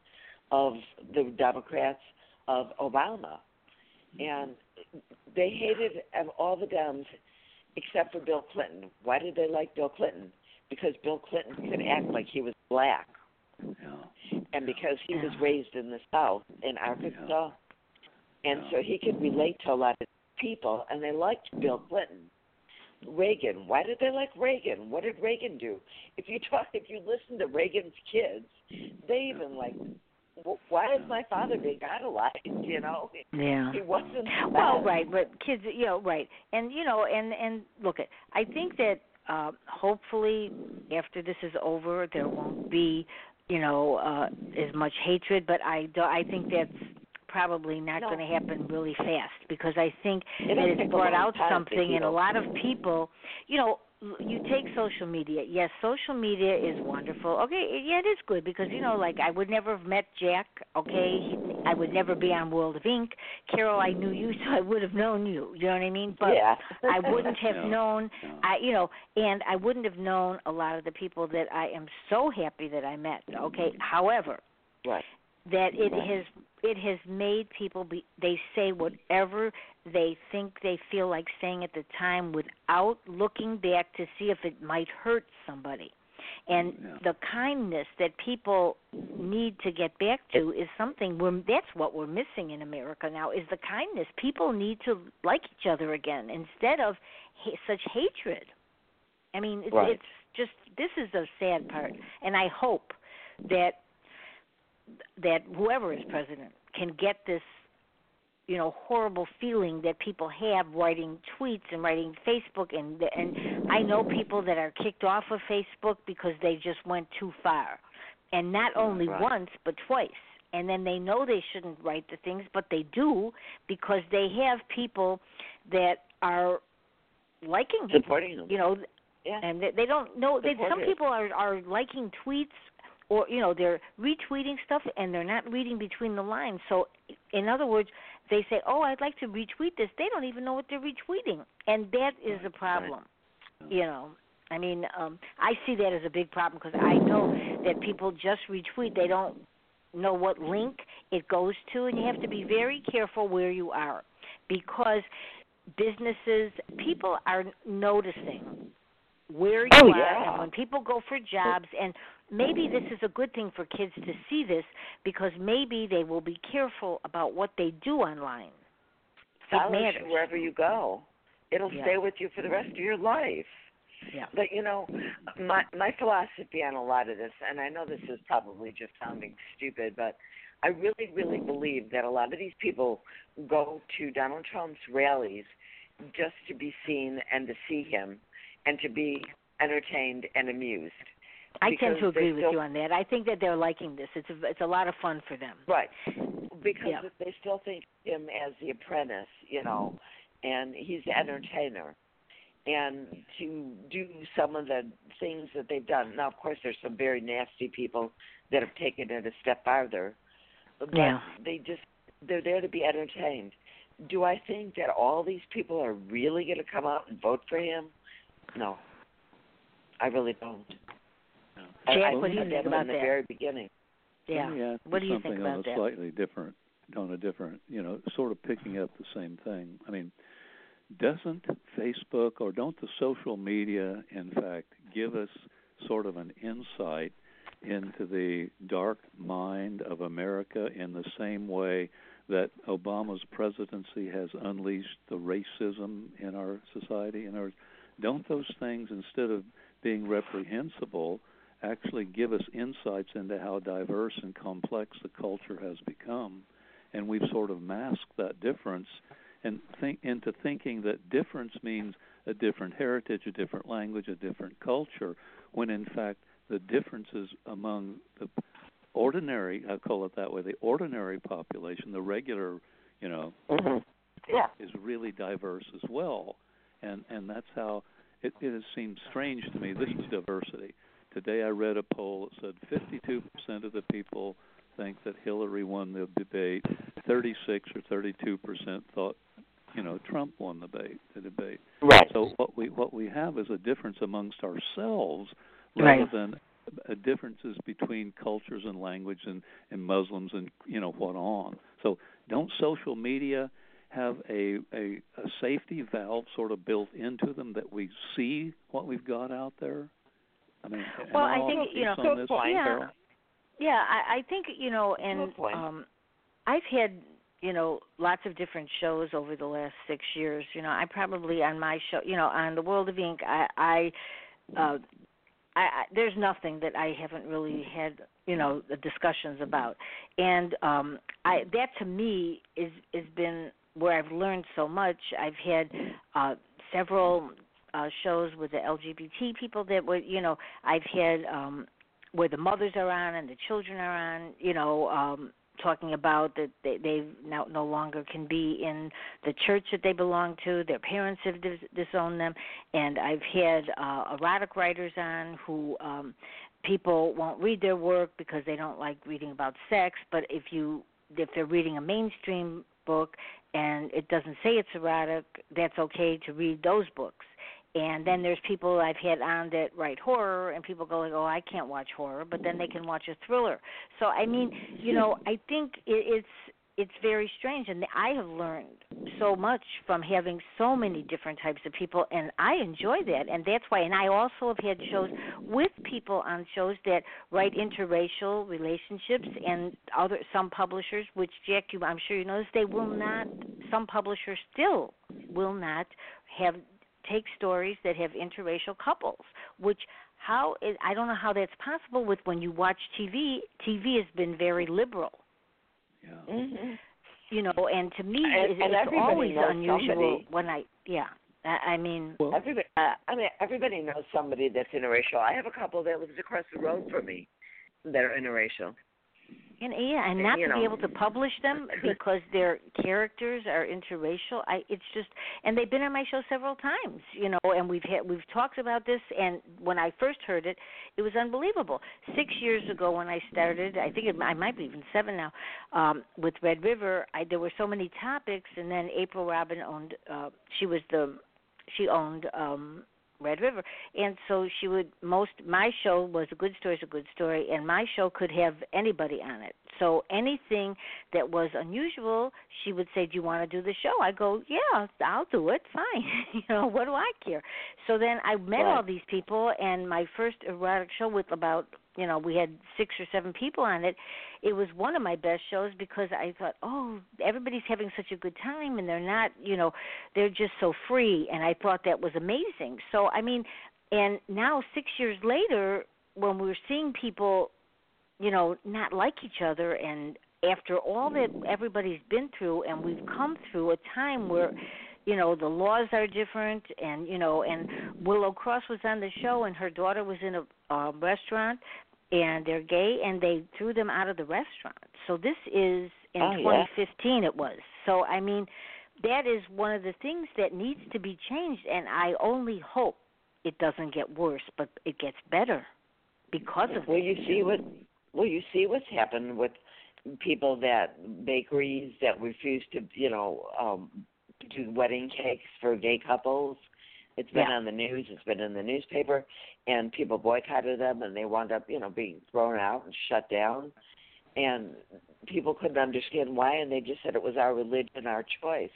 Speaker 4: of the Democrats of Obama, mm-hmm. and they hated all the Dems except for Bill Clinton. Why did they like Bill Clinton? Because Bill Clinton could act like he was black,
Speaker 3: Yeah.
Speaker 4: and because he was raised in the South in Arkansas, and
Speaker 3: Yeah.
Speaker 4: so he could relate to a lot of people, and they liked Bill Clinton. Reagan, why did they like Reagan? What did Reagan do? If you talk, if you listen to Reagan's kids, they even like, "Wh- why is my father being idolized? You know,
Speaker 2: Yeah.
Speaker 4: he wasn't.
Speaker 2: Well, right, but kids, you know, right, and you know, and and look at, I think that uh, hopefully after this is over, there won't be, you know, uh, as much hatred. But I do, I think that's probably not
Speaker 4: No.
Speaker 2: going to happen really fast because I think
Speaker 4: It'll
Speaker 2: that it's brought out something, and a lot of people, you know. You take social media. Yes, social media is wonderful. Okay, yeah, it is good because you know, like I would never have met Jack. Okay, he, I would never be on World of Ink. Carol, I knew you, so I would have known you. You know what I mean? But
Speaker 4: yeah.
Speaker 2: I wouldn't have
Speaker 3: Yeah.
Speaker 2: known
Speaker 3: Yeah.
Speaker 2: I you know, and I wouldn't have known a lot of the people that I am so happy that I met. Okay. However,
Speaker 4: right.
Speaker 2: That it has it has made people be they say whatever they think they feel like saying at the time without looking back to see if it might hurt somebody. And mm,
Speaker 3: Yeah.
Speaker 2: the kindness that people need to get back to is something we're that's what we're missing in America now is the kindness. People need to like each other again instead of ha- such hatred. I mean, it's,
Speaker 4: Right.
Speaker 2: it's just this is the sad part, and I hope that that whoever is president can get this you know horrible feeling that people have writing tweets and writing Facebook and and I know people that are kicked off of Facebook because they just went too far and not only
Speaker 4: Right.
Speaker 2: once but twice and then they know they shouldn't write the things but they do because they have people that are liking
Speaker 4: Supporting them.
Speaker 2: you know
Speaker 4: yeah.
Speaker 2: and they, they don't know they some people are are liking tweets or you know they're retweeting stuff and they're not reading between the lines. So in other words they say oh i'd like to retweet this. They don't even know what they're retweeting. And that is a problem you know. I mean um i see that as a big problem because i know that people just retweet. They don't know what link it goes to and you have to be very careful where you are because businesses people are noticing where you
Speaker 4: Oh,
Speaker 2: are
Speaker 4: yeah.
Speaker 2: and when people go for jobs and maybe this is a good thing for kids to see this because maybe they will be careful about what they do online it
Speaker 4: wherever you go. It'll
Speaker 2: Yeah.
Speaker 4: stay with you for the rest of your life.
Speaker 2: Yeah.
Speaker 4: But you know, my my philosophy on a lot of this, and I know this is probably just sounding stupid, but I really, really believe that a lot of these people go to Donald Trump's rallies just to be seen and to see him and to be entertained and amused.
Speaker 2: I tend to agree with
Speaker 4: still-
Speaker 2: you on that. I think that they're liking this. It's a, it's a lot of fun for them.
Speaker 4: Right. Because
Speaker 2: Yeah.
Speaker 4: they still think him as the apprentice, you know, and he's the entertainer. And to do some of the things that they've done. Now, of course, there's some very nasty people that have taken it a step farther. But
Speaker 2: Yeah.
Speaker 4: they just, they're there to be entertained. Do I think that all these people are really going to come out and vote for him? No. I really don't. I-
Speaker 2: Jack,
Speaker 4: I
Speaker 2: what do you
Speaker 4: said
Speaker 2: think
Speaker 4: that
Speaker 2: about
Speaker 4: in the
Speaker 2: that?
Speaker 4: very beginning.
Speaker 2: Yeah.
Speaker 3: Let me ask
Speaker 2: What do you think
Speaker 3: something
Speaker 2: about
Speaker 3: on a
Speaker 2: that?
Speaker 3: slightly different, on a different, you know, sort of picking up the same thing. I mean, doesn't Facebook or don't the social media, in fact, give us sort of an insight into the dark mind of America in the same way that Obama's presidency has unleashed the racism in our society? In our, don't those things, instead of being reprehensible, actually give us insights into how diverse and complex the culture has become, and we've sort of masked that difference and think into thinking that difference means a different heritage, a different language, a different culture, when in fact the differences among the ordinary, I call it that way, the ordinary population, the regular, you know,
Speaker 4: Mm-hmm. Yeah.
Speaker 3: is really diverse as well, and and that's how it, it has seemed strange to me. This is diversity. Today I read a poll that said 52% of the people think that Hillary won the debate. 36 or 32 percent thought, you know, Trump won the debate. The debate.
Speaker 4: Right.
Speaker 3: So what we what we have is a difference amongst ourselves rather
Speaker 2: Right.
Speaker 3: than differences between cultures and language and, and Muslims and you know what on. So don't social media have a, a a safety valve sort of built into them that we see what we've got out there? I mean,
Speaker 2: Well, I think, you know-
Speaker 4: Good point.
Speaker 2: Yeah.
Speaker 3: Carol?
Speaker 2: Yeah, I, I think you know, and um, I've had you know lots of different shows over the last six years. You know, I probably on my show, you know, on the World of Ink, I, I, uh, I, I there's nothing that I haven't really had you know the discussions about, and um, I that to me is has been where I've learned so much. I've had uh, several uh, shows with the LGBT people that were you know I've had. um where the mothers are on and the children are on, you know, um talking about that they they now no longer can be in the church that they belong to. Their parents have dis- disowned them, and I've had uh, erotic writers on who um people won't read their work because they don't like reading about sex. But if you if they're reading a mainstream book and it doesn't say it's erotic, that's okay to read those books and then there's people I've had on that write horror, and people go like, "Oh, I can't watch horror," but then they can watch a thriller. So I mean, you know, I think it, it's it's very strange, and I have learned so much from having so many different types of people, and I enjoy that, and that's why. And I also have had shows with people on shows that write interracial relationships, and other some publishers, which Jack, you I'm sure you notice, they will not. Some publishers still will not have take stories that have interracial couples, which how is I don't know how that's possible with when you watch TV. TV has been very liberal,
Speaker 3: Yeah.
Speaker 4: Mm-hmm.
Speaker 2: you know, and to me
Speaker 4: And-
Speaker 2: it,
Speaker 4: and
Speaker 2: it's always unusual
Speaker 4: somebody.
Speaker 2: when I yeah. I, I mean,
Speaker 3: Well,
Speaker 4: Everybody,
Speaker 2: uh,
Speaker 4: I mean, everybody knows somebody that's interracial. I have a couple that lives across the road from me that are interracial.
Speaker 2: And yeah, and not
Speaker 4: you
Speaker 2: to be able to publish them because their characters are interracial. I it's just and they've been on my show several times, you know, and we've had we've talked about this and when I first heard it, it was unbelievable. 6 years ago when I started, I think it, I might be even 7 now, um with Red River, I there were so many topics and then April Robin owned uh she was the she owned um Red River. And so she would most my show was a good story is a good story and my show could have anybody on it. So anything that was unusual, she would say, "Do you want to do the show?" I go, "Yeah, I'll do it. Fine." you know, what do I care? So then I met
Speaker 4: Right.
Speaker 2: all these people and my first erotic show with about, you know, we had 6 or 7 people on it. It was one of my best shows because I thought, "Oh, everybody's having such a good time and they're not, you know, they're just so free." And I thought that was amazing. So, I mean, And now, six years later, when we're seeing people, you know, not like each other, and after all that everybody's been through, and we've come through a time where, you know, the laws are different, and you know, and Willow Cross was on the show, and her daughter was in a uh, restaurant, and they're gay, and they threw them out of the restaurant. So this is in
Speaker 4: Oh, yeah.
Speaker 2: 2015. It was. So I mean, that is one of the things that needs to be changed, and I only hope it doesn't get worse, but it gets better because of
Speaker 4: Well, you see what well you see what's happened with people that bakeries that refuse to you know um do wedding cakes for gay couples. It's been
Speaker 2: Yeah.
Speaker 4: on the news. It's been in the newspaper, and people boycotted them, and they wound up you know being thrown out and shut down. And people couldn't understand why, and they just said it was our religion, our choice.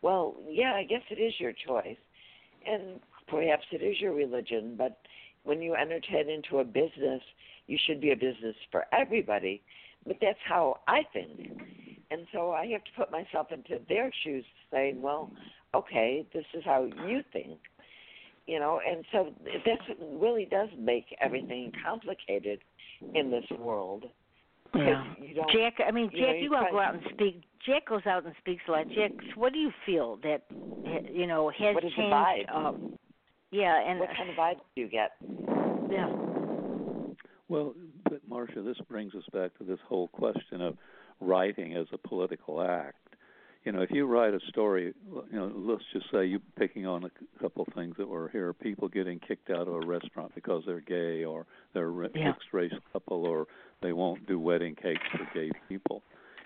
Speaker 4: Well, yeah, I guess it is your choice, and perhaps it is your religion, but when you entertain into a business, you should be a business for everybody. But that's how I think. And so I have to put myself into their shoes saying, well, okay, this is how you think. You know, and so that's really does make everything complicated in this world.
Speaker 2: Yeah. Jack, I mean,
Speaker 4: you know,
Speaker 2: Jack,
Speaker 4: you
Speaker 2: you gotta go out and speak. Jack goes out and speaks a lot. Jack, what do you feel that you know has
Speaker 4: What is the
Speaker 2: changed?
Speaker 4: vibe?
Speaker 2: Uh, yeah, and
Speaker 4: what kind of vibe do you get?
Speaker 2: yeah,
Speaker 3: Well, but Marsha, this brings us back to this whole question of writing as a political act. You know, if you write a story, you know, let's just say you're picking on a couple things that were here, people getting kicked out of a restaurant because they're gay or they're a
Speaker 2: Yeah.
Speaker 3: mixed race couple or they won't do wedding cakes for gay people.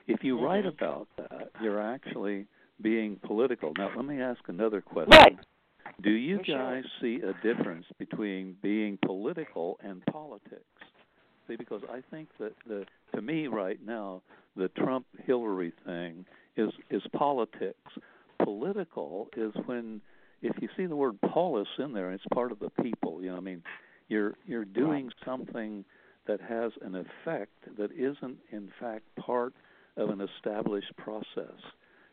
Speaker 3: If you write
Speaker 4: Mhm.
Speaker 3: about that, you're actually being political. Now, let me ask another question.
Speaker 4: Right.
Speaker 3: Do you guys see a difference between being political and politics? See, because I think that the to me right now the Trump Hillary thing is is politics. Political is when if you see the word polis in there, it's part of the people. You know, what I mean, you're you're doing something that has an effect that isn't in fact part of an established process.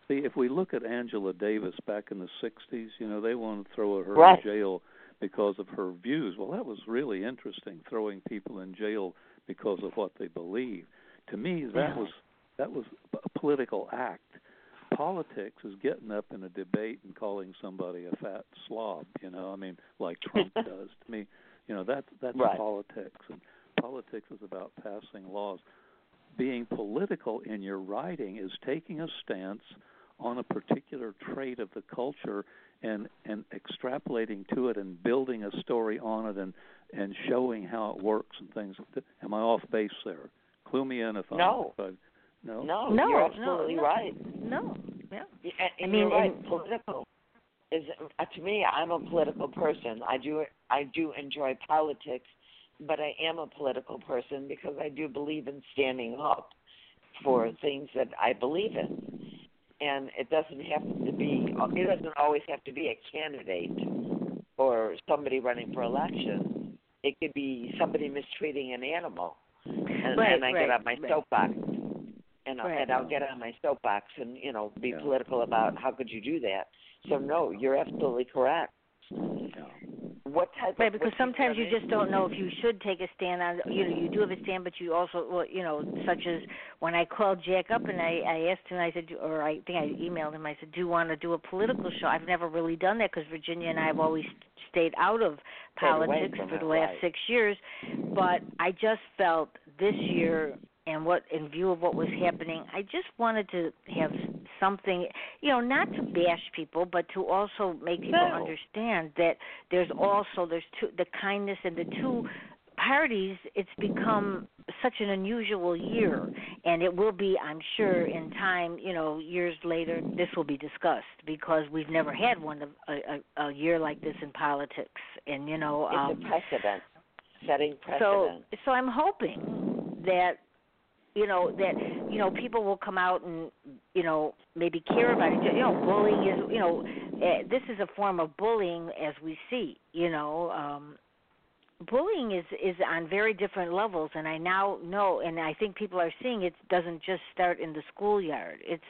Speaker 3: See, if we look at Angela Davis back in the '60s, you know, they want to throw her
Speaker 4: Right.
Speaker 3: in jail because of her views. Well, that was really interesting, throwing people in jail because of what they believe. To me, that
Speaker 2: Yeah.
Speaker 3: was that was a political act. Politics is getting up in a debate and calling somebody a fat slob. You know, I mean, like Trump does. To me, you know, that's that's
Speaker 4: Right.
Speaker 3: politics, and politics is about passing laws. Being political in your writing is taking a stance on a particular trait of the culture and and extrapolating to it and building a story on it and and showing how it works and things. Am I off base there? Clue me in if I'm
Speaker 4: No.
Speaker 3: if I, no.
Speaker 4: No,
Speaker 2: no,
Speaker 4: you're absolutely
Speaker 2: no,
Speaker 4: right.
Speaker 2: No, yeah,
Speaker 4: Yeah, and,
Speaker 2: I mean,
Speaker 4: you're right.
Speaker 2: and-
Speaker 4: Political is uh, to me. I'm a political person. I do I do enjoy politics, but I am a political person because I do believe in standing up for things that I believe in. And it doesn't have to be. It doesn't always have to be a candidate or somebody running for election. It could be somebody mistreating an animal, and,
Speaker 2: Right,
Speaker 4: and I get on my
Speaker 2: right.
Speaker 4: soapbox and I'll, and I'll get on my soapbox and you know be
Speaker 3: Yeah.
Speaker 4: political about how could you do that. So no, you're absolutely correct.
Speaker 3: Yeah.
Speaker 4: What type?
Speaker 2: right.
Speaker 4: of,
Speaker 2: Because sometimes you just don't know if you should take a stand on. You know, you do have a stand, but you also, well, you know, such as when I called Jack up and I I asked him, I said, or I think I emailed him, I said, do you want to do a political show? I've never really done that because Virginia and I have always stayed out of politics for the last
Speaker 4: right.
Speaker 2: six years. But I just felt this year and what in view of what was happening, I just wanted to have something, you know, not to bash people, but to also make people
Speaker 4: No.
Speaker 2: understand that there's also there's two the kindness and the two parties. It's become such an unusual year, and it will be, I'm sure, in time, you know, years later, this will be discussed because we've never had one of a, a, a year like this in politics, and you know,
Speaker 4: It's
Speaker 2: um,
Speaker 4: a precedent, setting
Speaker 2: so
Speaker 4: precedent.
Speaker 2: so I'm hoping that you know that you know people will come out and you know maybe care about it. You know, bullying is you know uh, this is a form of bullying as we see. You know, um, bullying is is on very different levels, and I now know, and I think people are seeing it doesn't just start in the schoolyard. It's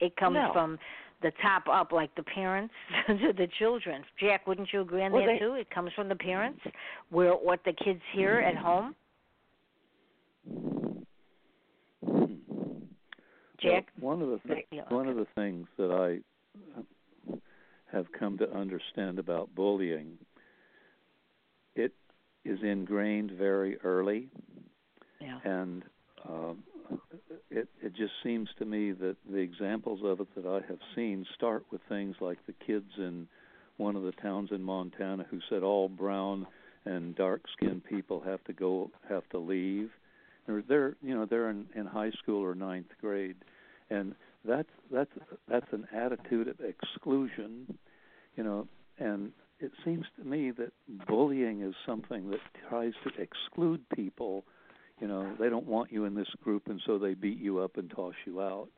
Speaker 2: it comes
Speaker 4: No.
Speaker 2: from the top up, like the parents to the children. Jack, wouldn't you agree on
Speaker 4: Well,
Speaker 2: that
Speaker 4: they-
Speaker 2: too? It comes from the parents, where what the kids hear at home. Jack,
Speaker 3: Well, one of the th-
Speaker 2: Yeah,
Speaker 3: one of the things that I have come to understand about bullying, it is ingrained very early,
Speaker 2: yeah,
Speaker 3: and um, it it just seems to me that the examples of it that I have seen start with things like the kids in one of the towns in Montana who said all brown and dark skinned people have to go have to leave. They're they're you know they're in, in high school or ninth grade, and that's that's that's an attitude of exclusion, you know, and it seems to me that bullying is something that tries to exclude people. You know, they don't want you in this group, and so they beat you up and toss you out.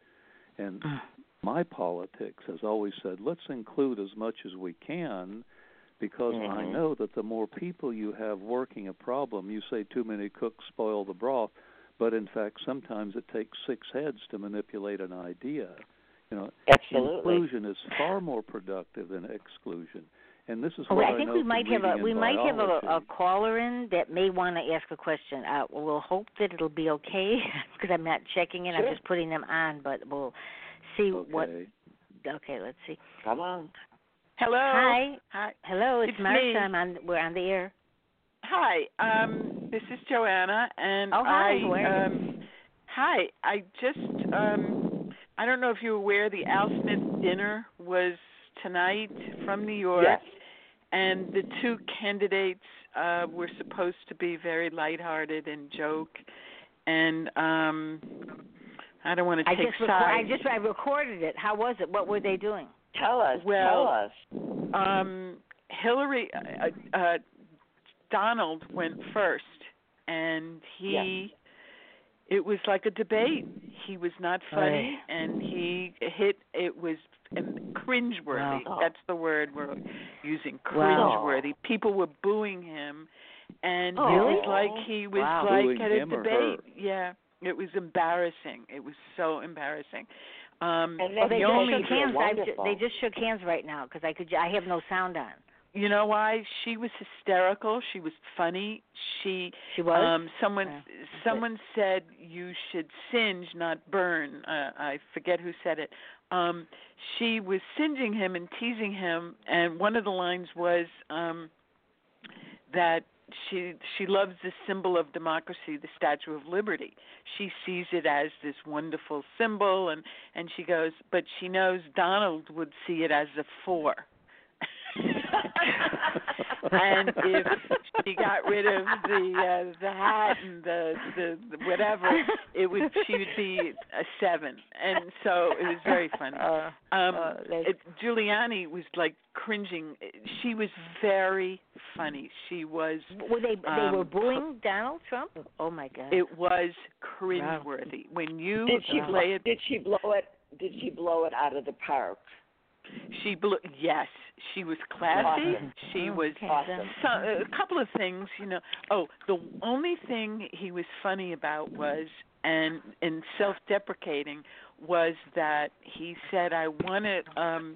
Speaker 3: And mm. my politics has always said, let's include as much as we can, because I
Speaker 4: Mhm.
Speaker 3: know that the more people you have working a problem, you say too many cooks spoil the broth, but in fact, sometimes it takes six heads to manipulate an idea. You know,
Speaker 4: Absolutely.
Speaker 3: inclusion is far more productive than exclusion. And this is what
Speaker 2: I think
Speaker 3: know
Speaker 2: we might have a we might have a, a caller in that may want to ask a question. Uh, we'll hope that it'll be okay because I'm not checking in. I'm just putting them on, but we'll see what.
Speaker 3: Okay.
Speaker 2: Okay, let's see.
Speaker 4: Come on.
Speaker 5: Hello.
Speaker 2: Hi,
Speaker 5: Hi.
Speaker 2: hello, it's,
Speaker 5: It's
Speaker 2: Marsha.
Speaker 5: me.
Speaker 2: I'm on. We're on the air.
Speaker 5: Hi. Um, this is Joanna, and
Speaker 2: Oh, hi.
Speaker 5: I um, hi. I just um, I don't know if you're aware the Al Smith dinner was tonight from New York,
Speaker 4: Yes.
Speaker 5: and the two candidates uh, were supposed to be very lighthearted and joke, and um, I don't want to
Speaker 2: I
Speaker 5: take
Speaker 2: just record, I just I recorded it. How was it? What were they doing?
Speaker 4: Tell us.
Speaker 5: Well,
Speaker 4: tell us.
Speaker 5: um Hillary uh, uh Donald went first and he it was like a debate. He was not funny and he hit it was um, cringeworthy.
Speaker 4: Wow.
Speaker 5: That's the word we're using.
Speaker 2: Wow.
Speaker 5: Cringeworthy. People were booing him and
Speaker 4: Oh,
Speaker 5: it was like he was
Speaker 2: Wow.
Speaker 5: like
Speaker 3: Booing
Speaker 5: at a
Speaker 3: him or
Speaker 5: debate. Yeah. It was embarrassing. It was so embarrassing. Um
Speaker 4: And
Speaker 2: they
Speaker 5: the
Speaker 2: just
Speaker 5: only
Speaker 2: shook hands. I, they just shook hands right now because I could. I have no sound on.
Speaker 5: you know why she was hysterical she was funny she
Speaker 2: She was.
Speaker 5: um someone
Speaker 2: Yeah.
Speaker 5: someone said you should singe not burn uh, i forget who said it um she was singeing him and teasing him and one of the lines was um that she she loves the symbol of democracy the statue of liberty. She sees it as this wonderful symbol and and she goes but she knows donald would see it as a four and if she got rid of the uh, the hat and the, the the whatever, it would she would be a seven, and so it was very funny.
Speaker 2: Uh,
Speaker 5: Um,
Speaker 2: uh,
Speaker 5: it, Giuliani was like cringing. She was very funny. She was.
Speaker 2: were they? They were
Speaker 5: um,
Speaker 2: booing Donald Trump. Oh my God.
Speaker 5: It was cringeworthy when you
Speaker 4: Did she
Speaker 5: play it.
Speaker 4: did she blow it did she blow it out of the park?
Speaker 5: She blew. Yes, she was classy.
Speaker 4: Awesome.
Speaker 5: She was.
Speaker 4: Awesome.
Speaker 5: so, a couple of things, you know. Oh, the only thing he was funny about was and and self-deprecating was that he said I want to um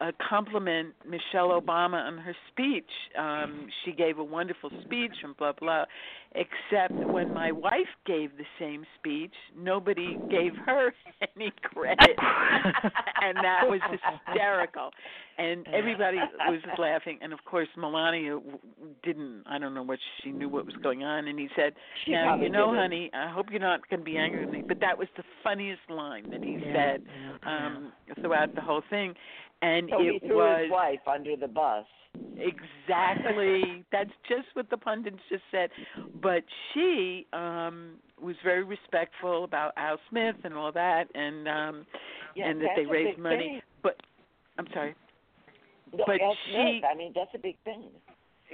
Speaker 5: uh, compliment Michelle Obama on her speech. Um she gave a wonderful speech and blah blah. Except when my wife gave the same speech, nobody gave her any credit, and that was hysterical. And everybody was laughing. And of course melania didn't i don't know what she knew what was going on. And he said
Speaker 4: She
Speaker 5: now you know
Speaker 4: didn't.
Speaker 5: honey i hope you're not going to be angry with me. But that was the funniest line that he
Speaker 2: Yeah,
Speaker 5: said
Speaker 2: yeah,
Speaker 5: um throughout the whole thing and
Speaker 4: So he
Speaker 5: it
Speaker 4: threw
Speaker 5: was
Speaker 4: his wife under the bus.
Speaker 5: exactly that's just what the pundits just said but she um was very respectful about al smith and all that and um
Speaker 4: Yeah,
Speaker 5: and that they raised money
Speaker 4: thing.
Speaker 5: but i'm sorry
Speaker 4: No,
Speaker 5: but
Speaker 4: Al
Speaker 5: she-
Speaker 4: Smith, I mean, that's a big thing.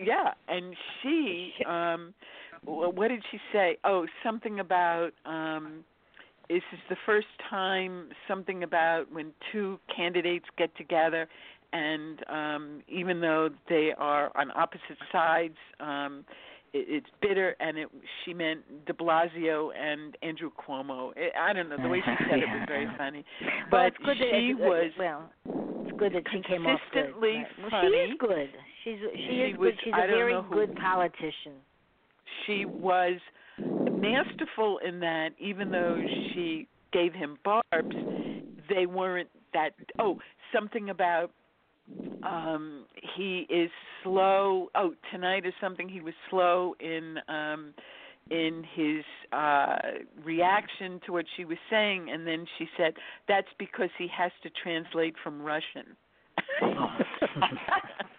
Speaker 5: Yeah, and she um what did she say? Oh, something about um this is the first time something about when two candidates get together and um even though they are on opposite sides um it, it's bitter, and it she meant De Blasio and Andrew Cuomo. It, I don't know the way she said it was very funny, but
Speaker 2: it's good that
Speaker 5: she
Speaker 2: it's,
Speaker 5: was
Speaker 2: well. It's good that she came off good.
Speaker 5: consistently
Speaker 2: Right. Well,
Speaker 5: funny.
Speaker 2: she is good. She's she,
Speaker 5: She
Speaker 2: is
Speaker 5: was-
Speaker 2: good. She's a very good politician.
Speaker 5: she was masterful in that even though she gave him barbs they weren't that oh something about um he is slow oh tonight is something he was slow in um in his uh reaction to what she was saying and then she said that's because he has to translate from russian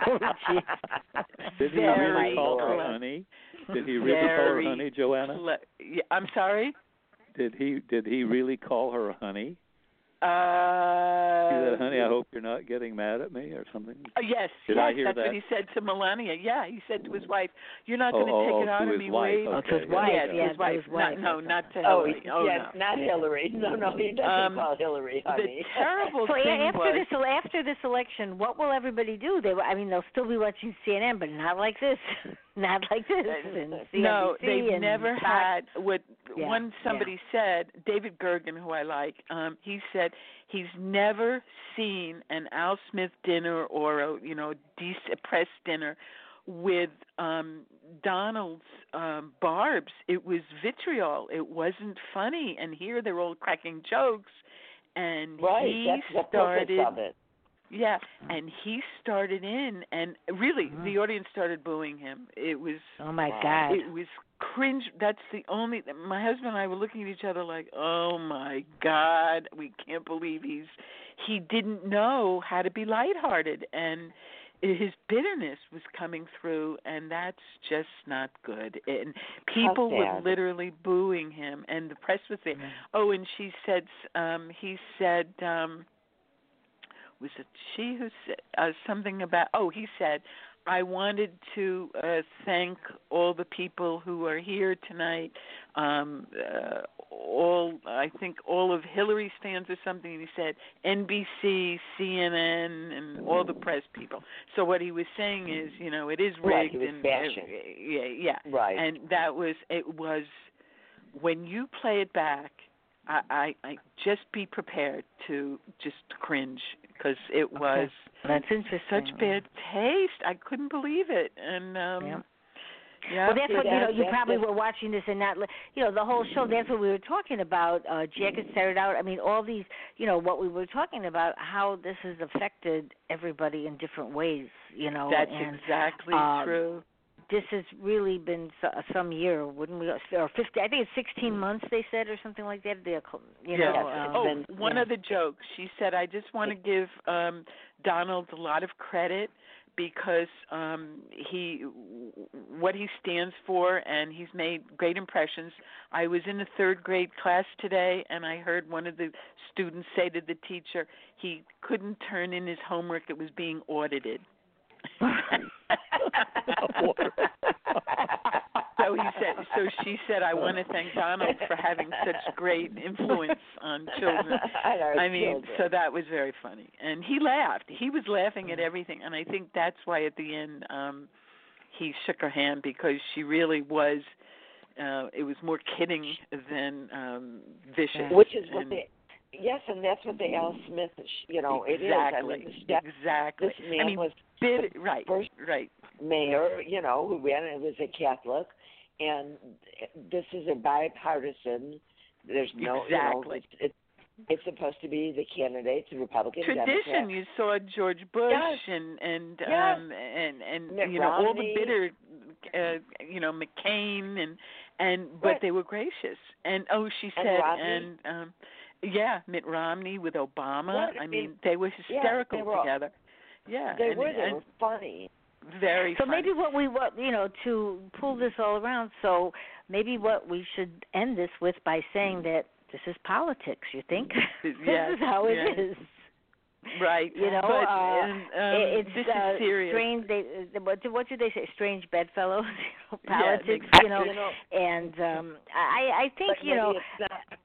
Speaker 3: Did he
Speaker 5: Very
Speaker 3: really call her
Speaker 5: clever.
Speaker 3: honey? Did he really call her honey, Joanna?
Speaker 5: Cle- i'm sorry
Speaker 3: Did he did he really call her honey?
Speaker 5: Uh
Speaker 3: He said, "Honey, I hope you're not getting mad at me or something."
Speaker 5: Oh, yes,
Speaker 3: Did
Speaker 5: yes,
Speaker 3: I hear
Speaker 5: that's
Speaker 3: that?
Speaker 5: what he said to Melania. Yeah, he said to his wife, "You're not
Speaker 3: Oh,
Speaker 5: going to
Speaker 3: oh,
Speaker 5: take
Speaker 3: oh,
Speaker 5: it out
Speaker 3: to
Speaker 5: of me,
Speaker 3: wife.
Speaker 5: Wade."
Speaker 2: Oh, to his
Speaker 3: Okay,
Speaker 2: wife,
Speaker 3: yeah,
Speaker 2: yeah,
Speaker 5: his
Speaker 2: to
Speaker 5: wife.
Speaker 2: his wife.
Speaker 5: No, no, not to
Speaker 4: Oh,
Speaker 5: Hillary. Oh,
Speaker 4: yes,
Speaker 5: no.
Speaker 4: not Hillary. No, no, he doesn't
Speaker 5: Um,
Speaker 4: call Hillary honey.
Speaker 5: The terrible
Speaker 2: So a-
Speaker 5: thing
Speaker 2: after
Speaker 5: was,
Speaker 2: this after this election, what will everybody do? They, I mean, they'll still be watching CNN, but not like this, not like this. And CNBC
Speaker 5: no, they've
Speaker 2: and
Speaker 5: never
Speaker 2: Fox.
Speaker 5: had what
Speaker 2: Yeah,
Speaker 5: one somebody said. David Gergen, who I like, um, he said he's never seen an Al Smith dinner or a you know de- press dinner with um Donald's um barbs. It was vitriol. It wasn't funny. And here they're all cracking jokes. And
Speaker 4: right,
Speaker 5: he started
Speaker 4: purpose of it.
Speaker 5: Yeah, and he started in, and really,
Speaker 2: Mhm.
Speaker 5: the audience started booing him. It was,
Speaker 2: Oh my God!
Speaker 5: it was cringe. That's the only. My husband and I were looking at each other like, "Oh my God, we can't believe he's." He didn't know how to be lighthearted, and his bitterness was coming through, and that's just not good. And people were literally booing him, and the press was there. Oh, and she said, um, he said, um, was it she who said uh, something about? Oh, he said, I wanted to uh, thank all the people who are here tonight. Um, uh, all I think all of Hillary's fans or something. And he said NBC, CNN, and all the press people. So what he was saying is, you know, it is rigged
Speaker 4: Right,
Speaker 5: and
Speaker 4: bashing.
Speaker 5: yeah, yeah.
Speaker 4: Right.
Speaker 5: And that was it was when you play it back. I, I, I just be prepared to just cringe because it was
Speaker 2: interesting.
Speaker 5: such bad taste. I couldn't believe it, and um,
Speaker 2: Yeah.
Speaker 5: yeah,
Speaker 2: Well, that's what you know. You probably were watching this and not, you know, the whole show. That's what we were talking about. Uh, Jack had started out. I mean, all these, you know, what we were talking about, how this has affected everybody in different ways. You know,
Speaker 5: that's
Speaker 2: and
Speaker 5: exactly
Speaker 2: um,
Speaker 5: true.
Speaker 2: This has really been so, some year, wouldn't we? Or fifty? I think it's sixteen months. They said, or something like that. The, you
Speaker 5: Yeah.
Speaker 2: know.
Speaker 4: Yes,
Speaker 2: um,
Speaker 5: oh,
Speaker 4: been-
Speaker 5: one
Speaker 2: yeah.
Speaker 5: other joke. She said, "I just want to give um Donald a lot of credit because um he what he stands for and he's made great impressions. I was in a third grade class today and I heard one of the students say to the teacher he couldn't turn in his homework it was being audited. so he said so she said I want to thank Donald for having such great influence on children. I mean,
Speaker 4: children.
Speaker 5: so that was very funny. And he laughed. He was laughing at everything and I think that's why at the end um he shook her hand because she really was uh it was more kidding than um vicious.
Speaker 4: Which is what
Speaker 5: and
Speaker 4: they. Yes, and that's what the Al Smith. You know,
Speaker 5: exactly,
Speaker 4: it is. I mean, guy-
Speaker 5: exactly.
Speaker 4: this man
Speaker 5: I mean,
Speaker 4: was
Speaker 5: bit, right,
Speaker 4: first-
Speaker 5: right.
Speaker 4: mayor, you know, who ran it was a Catholic, and this is a bipartisan. There's no,
Speaker 5: Exactly.
Speaker 4: you know, it's, it's supposed to be the candidates, the Republican,
Speaker 5: tradition.
Speaker 4: Democrat.
Speaker 5: You saw George Bush
Speaker 4: Yes.
Speaker 5: and and
Speaker 4: Yes.
Speaker 5: um and and
Speaker 4: Mitt
Speaker 5: you know all the bitter, uh, you know McCain and and but
Speaker 4: Right.
Speaker 5: they were gracious. And oh, she said
Speaker 4: Romney.
Speaker 5: and um yeah, Mitt Romney with Obama.
Speaker 4: I mean,
Speaker 5: they were
Speaker 4: yeah,
Speaker 5: hysterical
Speaker 4: they were all-
Speaker 5: together. Yeah,
Speaker 4: They
Speaker 5: and,
Speaker 4: were. They
Speaker 5: and
Speaker 4: were funny.
Speaker 5: very
Speaker 2: So
Speaker 5: funny.
Speaker 2: maybe what we what you know to pull this all around. So maybe what we should end this with by saying that this is politics. You think this
Speaker 5: Yes,
Speaker 2: is how it
Speaker 5: yes.
Speaker 2: is.
Speaker 5: right.
Speaker 2: You know,
Speaker 5: but,
Speaker 2: uh,
Speaker 5: and, um,
Speaker 2: It- it's
Speaker 5: this
Speaker 2: uh,
Speaker 5: is serious.
Speaker 2: strange. They, uh, what, do- what do they say? Strange bedfellows. You know, politics.
Speaker 5: exactly.
Speaker 2: you know,
Speaker 4: you know,
Speaker 2: and um I I think
Speaker 4: but
Speaker 2: you know.
Speaker 4: it's not.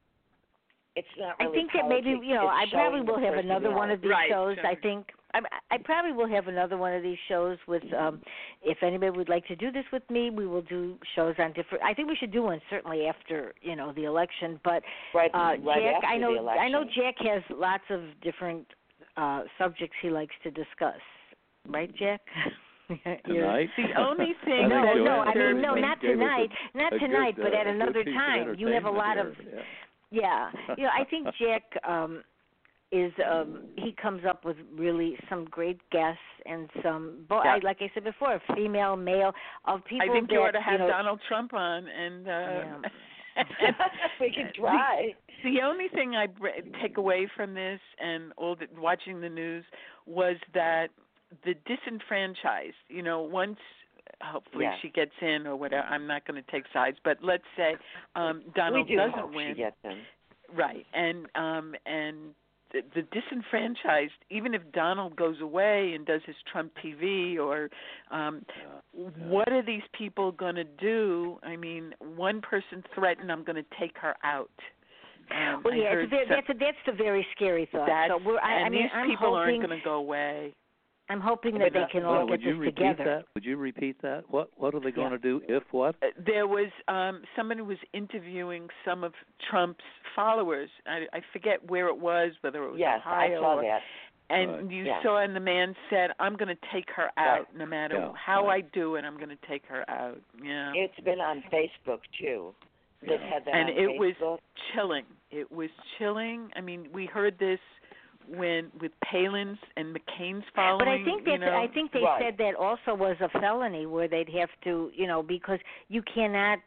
Speaker 4: It's not.
Speaker 2: I
Speaker 4: really
Speaker 2: think that maybe you know I probably will have another one of these
Speaker 5: Right,
Speaker 2: shows. I think I, I probably will have another one of these shows with. um If anybody would like to do this with me, we will do shows on different. I think we should do one certainly after you know the election. But
Speaker 4: Right,
Speaker 2: uh
Speaker 4: right
Speaker 2: Jack,
Speaker 4: after
Speaker 2: I know
Speaker 4: the election.
Speaker 2: I know Jack has lots of different uh subjects he likes to discuss. Right, Jack?
Speaker 3: Tonight?
Speaker 5: The only thing
Speaker 3: I
Speaker 2: no, no, I mean no, not
Speaker 3: us a-
Speaker 2: tonight, not
Speaker 3: a good,
Speaker 2: tonight, but
Speaker 3: uh,
Speaker 2: at
Speaker 3: a good
Speaker 2: another time. You have a lot of
Speaker 3: entertainment here.
Speaker 2: yeah, you know, I think Jack um is um he comes up with really some great guests and some bo-
Speaker 5: Yeah.
Speaker 2: I, like I said before, female, male of people
Speaker 5: I think
Speaker 2: that
Speaker 5: you ought to have
Speaker 2: know,
Speaker 5: Donald Trump on, and uh,
Speaker 4: we can try.
Speaker 5: The, the only thing I br- take away from this and all the, watching the news was that the disenfranchised, you know, once hopefully
Speaker 4: Yeah.
Speaker 5: she gets in or whatever. I'm not going to take sides, but let's say um Donald
Speaker 4: do
Speaker 5: doesn't win.
Speaker 4: She gets in.
Speaker 5: Right, and um, and the, the disenfranchised, even if Donald goes away and does his Trump TV, or um, what are these people going to do? I mean, one person threatened, "I'm going to take her out." Um,
Speaker 2: Well, yeah, it's, ve-
Speaker 5: some-
Speaker 2: that's a, that's the very scary thought.
Speaker 5: that's,
Speaker 2: so we're, I,
Speaker 5: and
Speaker 2: I mean,
Speaker 5: these
Speaker 2: I'm
Speaker 5: people
Speaker 2: hoping
Speaker 5: aren't going to go away.
Speaker 2: I'm hoping that they can all
Speaker 3: Well,
Speaker 2: get
Speaker 3: would you
Speaker 2: this
Speaker 3: repeat
Speaker 2: together.
Speaker 3: that? Would you repeat that? What What are they going
Speaker 2: Yeah.
Speaker 3: to do if what?
Speaker 5: Uh, There was um someone was interviewing some of Trump's followers. I, I forget where it was, whether it was
Speaker 4: Yes, I
Speaker 5: Ohio
Speaker 4: saw
Speaker 5: or
Speaker 4: that.
Speaker 5: and
Speaker 3: Right.
Speaker 5: you
Speaker 4: Yeah.
Speaker 5: saw and the man said i'm going to take her out no matter
Speaker 3: Yeah,
Speaker 5: how
Speaker 3: right.
Speaker 5: i do it i'm going to take her out yeah
Speaker 4: It's been on Facebook too. They've had that
Speaker 5: and
Speaker 4: on
Speaker 5: it was
Speaker 4: Facebook.
Speaker 5: chilling it was chilling i mean we heard this when with Palin's and McCain's following
Speaker 2: But I think
Speaker 5: you
Speaker 2: that
Speaker 5: know,
Speaker 2: I think they
Speaker 4: Right.
Speaker 2: said that also was a felony where they'd have to, you know, because you cannot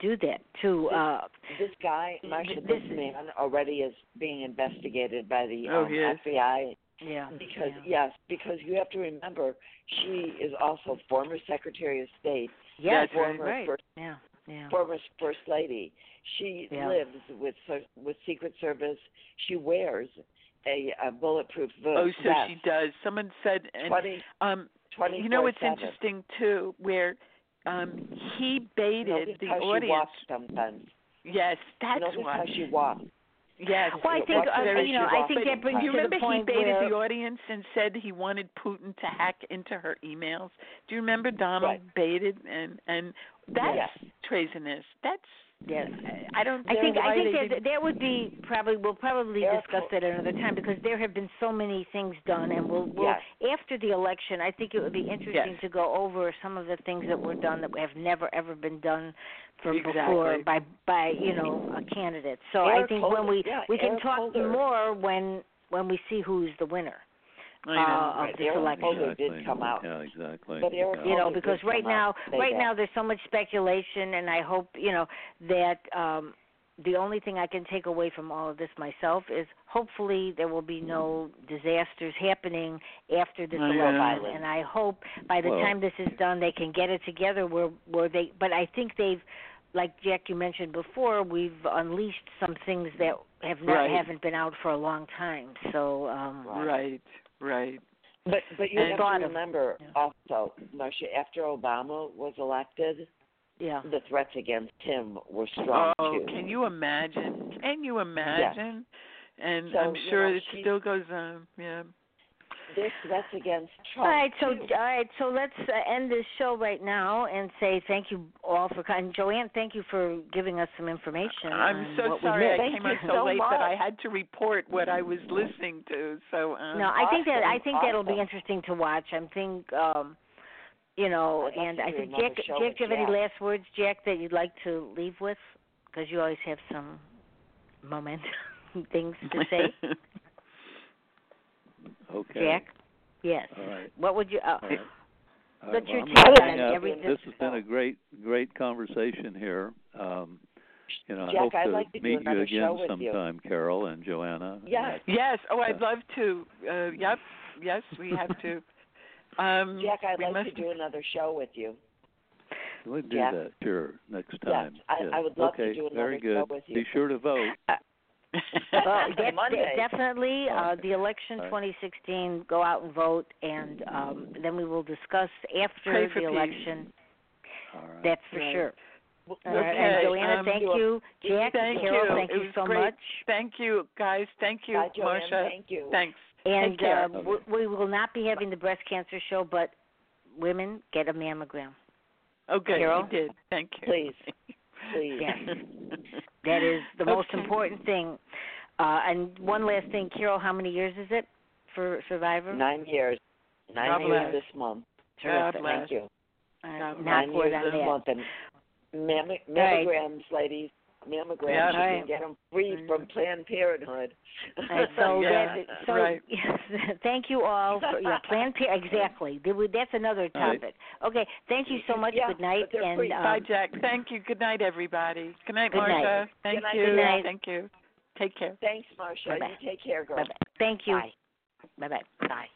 Speaker 2: do that to uh
Speaker 4: This guy, Marsha,
Speaker 2: This-
Speaker 4: this man already is being investigated by the
Speaker 5: Oh,
Speaker 4: um,
Speaker 5: he is?
Speaker 4: FBI
Speaker 2: yeah.
Speaker 4: because
Speaker 2: yeah.
Speaker 4: yes, because you have to remember she is also former Secretary of State,
Speaker 2: yes,
Speaker 4: former
Speaker 2: right.
Speaker 4: first
Speaker 2: Yeah. Yeah.
Speaker 4: former First Lady. She
Speaker 2: Yeah.
Speaker 4: lives with ser- with Secret Service. She wears a, a bulletproof vest.
Speaker 5: oh so she does someone said and
Speaker 4: Twenty
Speaker 5: um
Speaker 4: twenty.
Speaker 5: you know what's interesting too where um he baited the audience
Speaker 4: sometimes.
Speaker 5: yes that's
Speaker 4: Notice
Speaker 5: why
Speaker 4: how she walks.
Speaker 5: yes
Speaker 2: Well, I think uh, you know, I think that brings
Speaker 5: Do you remember he baited
Speaker 2: where
Speaker 5: the audience and said he wanted Putin to hack into her emails? Do you remember Donald
Speaker 4: Right.
Speaker 5: baited and and that's
Speaker 4: Yes.
Speaker 5: treasonous. That's
Speaker 2: Yes.
Speaker 5: I don't.
Speaker 2: I think I think that that would be probably we'll probably discuss that another time because there have been so many things done and we'll, we'll
Speaker 4: Yes.
Speaker 2: after the election I think it would be interesting
Speaker 5: Yes.
Speaker 2: to go over some of the things that were done that have never ever been done from
Speaker 5: Exactly.
Speaker 2: before by by you know a candidate. So I think when we
Speaker 4: yeah,
Speaker 2: we can
Speaker 4: Eric
Speaker 2: talk more when when we see who's the winner.
Speaker 5: I know.
Speaker 2: uh, of
Speaker 4: Right,
Speaker 2: this
Speaker 4: Eric
Speaker 2: election.
Speaker 4: Holder did come out.
Speaker 3: Yeah, exactly.
Speaker 4: But Eric
Speaker 3: yeah.
Speaker 2: you know because right now
Speaker 4: out
Speaker 2: right
Speaker 4: that.
Speaker 2: now there's so much speculation and i hope you know that um the only thing i can take away from all of this myself is hopefully there will be no disasters happening after this
Speaker 5: I
Speaker 2: election
Speaker 4: know.
Speaker 2: and i hope by the
Speaker 3: Well-
Speaker 2: time this is done they can get it together where where they but i think they've like Jack you mentioned before, we've unleashed some things that have not
Speaker 5: Right.
Speaker 2: haven't been out for a long time. So um
Speaker 5: right, right.
Speaker 4: But but you
Speaker 5: And-
Speaker 4: have to remember
Speaker 2: yeah.
Speaker 4: also, Marsha, after Obama was elected,
Speaker 2: yeah.
Speaker 4: the threats against him were strong
Speaker 5: Oh,
Speaker 4: too.
Speaker 5: can you imagine? Can you imagine? And
Speaker 4: So,
Speaker 5: I'm
Speaker 4: you
Speaker 5: sure
Speaker 4: know,
Speaker 5: it still goes on. Yeah.
Speaker 4: There's threats against Trump.
Speaker 2: right, so
Speaker 4: too.
Speaker 2: all right, so let's uh, end this show right now and say thank you all for coming. Joanne, thank you for giving us some information.
Speaker 5: I'm so sorry I.
Speaker 4: Thank
Speaker 5: came
Speaker 4: you
Speaker 5: on so,
Speaker 4: so
Speaker 5: late that I had to report what I was listening to. So um,
Speaker 2: No, I think that I
Speaker 4: Awesome,
Speaker 2: think that'll be interesting to watch. I think um you know,
Speaker 4: I'd
Speaker 2: and I think Jack, Jack, do you have any last words, Jack, that you'd like to leave with? Because you always have some moment things to say,
Speaker 3: Okay.
Speaker 2: Jack. Yes.
Speaker 3: All right.
Speaker 2: What would you? Uh,
Speaker 3: All right. All
Speaker 2: What's
Speaker 3: right,
Speaker 2: your
Speaker 3: well, I'm
Speaker 2: take on
Speaker 3: up.
Speaker 2: everything?
Speaker 3: This has been a great, great conversation here. Um, you know, I
Speaker 4: Jack,
Speaker 3: hope
Speaker 4: I'd
Speaker 3: to
Speaker 4: like to do
Speaker 3: meet you
Speaker 4: another
Speaker 3: again
Speaker 4: show with you.
Speaker 3: sometime, Carol and Joanna.
Speaker 4: Yes.
Speaker 5: yes. Oh, I'd
Speaker 3: Yeah.
Speaker 5: love to. Uh, yep. Yes, we have to. Um,
Speaker 4: Jack, I'd
Speaker 5: we
Speaker 4: like
Speaker 5: must
Speaker 4: to do another show with you.
Speaker 3: We'll do
Speaker 4: Jack.
Speaker 3: that, sure, next
Speaker 4: Yes,
Speaker 3: time.
Speaker 4: I-
Speaker 3: Yes.
Speaker 4: I would love to do another
Speaker 3: very
Speaker 4: show
Speaker 3: good.
Speaker 4: with you.
Speaker 3: Be sure to vote.
Speaker 2: Well, de-
Speaker 4: Monday.
Speaker 2: definitely uh, the election
Speaker 3: All right.
Speaker 2: 2016. Go out and vote, and um, then we will discuss after
Speaker 5: Pray
Speaker 2: the election.
Speaker 3: All right.
Speaker 2: That's for
Speaker 4: Right.
Speaker 2: sure. All right, and Joanna,
Speaker 5: um,
Speaker 2: thank you. Jack,
Speaker 5: Thank
Speaker 2: Carol,
Speaker 5: you.
Speaker 2: thank
Speaker 5: it
Speaker 2: you so
Speaker 5: great.
Speaker 2: much.
Speaker 5: Thank you, guys. Thank you,
Speaker 4: Bye, Joanne.
Speaker 5: Marsha.
Speaker 4: Thank you.
Speaker 5: Thanks.
Speaker 2: And
Speaker 5: Take care.
Speaker 2: uh, w- we will not be having the breast cancer show, but women get a mammogram.
Speaker 5: Okay,
Speaker 2: Carol?
Speaker 5: you did. Thank you.
Speaker 4: Please. Please.
Speaker 2: Yes. That is the most important thing. Uh, and one last thing, Carol, how many years is it for Survivor?
Speaker 4: Nine years. Nine
Speaker 5: God
Speaker 4: years
Speaker 5: bless.
Speaker 4: this month.
Speaker 5: God
Speaker 2: Terrific.
Speaker 5: bless.
Speaker 4: Thank you.
Speaker 2: Uh,
Speaker 5: God
Speaker 2: knock
Speaker 4: Nine
Speaker 2: word
Speaker 4: years
Speaker 2: on
Speaker 4: this
Speaker 2: that.
Speaker 4: month. And mammo-
Speaker 2: right.
Speaker 4: mammograms, ladies. Mammograms.
Speaker 5: Yeah.
Speaker 4: You
Speaker 2: Right.
Speaker 4: can get them free from Planned Parenthood.
Speaker 2: And so
Speaker 5: Yeah,
Speaker 2: that, so
Speaker 5: right.
Speaker 2: thank you all for yeah, Planned Par- exactly. That's another
Speaker 3: All right.
Speaker 2: topic. Okay, thank you so much.
Speaker 4: Yeah,
Speaker 2: Good night and um,
Speaker 5: Bye, Jack. Thank you. Good night, everybody. Good night,
Speaker 2: Good night.
Speaker 5: Marsha. Thank
Speaker 4: Good night,
Speaker 5: you.
Speaker 2: good night.
Speaker 5: Thank you. Take care.
Speaker 4: Thanks, Marsha.
Speaker 2: Bye-bye.
Speaker 4: You take care, girl.
Speaker 2: bye-bye. Thank you.
Speaker 4: Bye.
Speaker 2: Bye bye.
Speaker 4: Bye.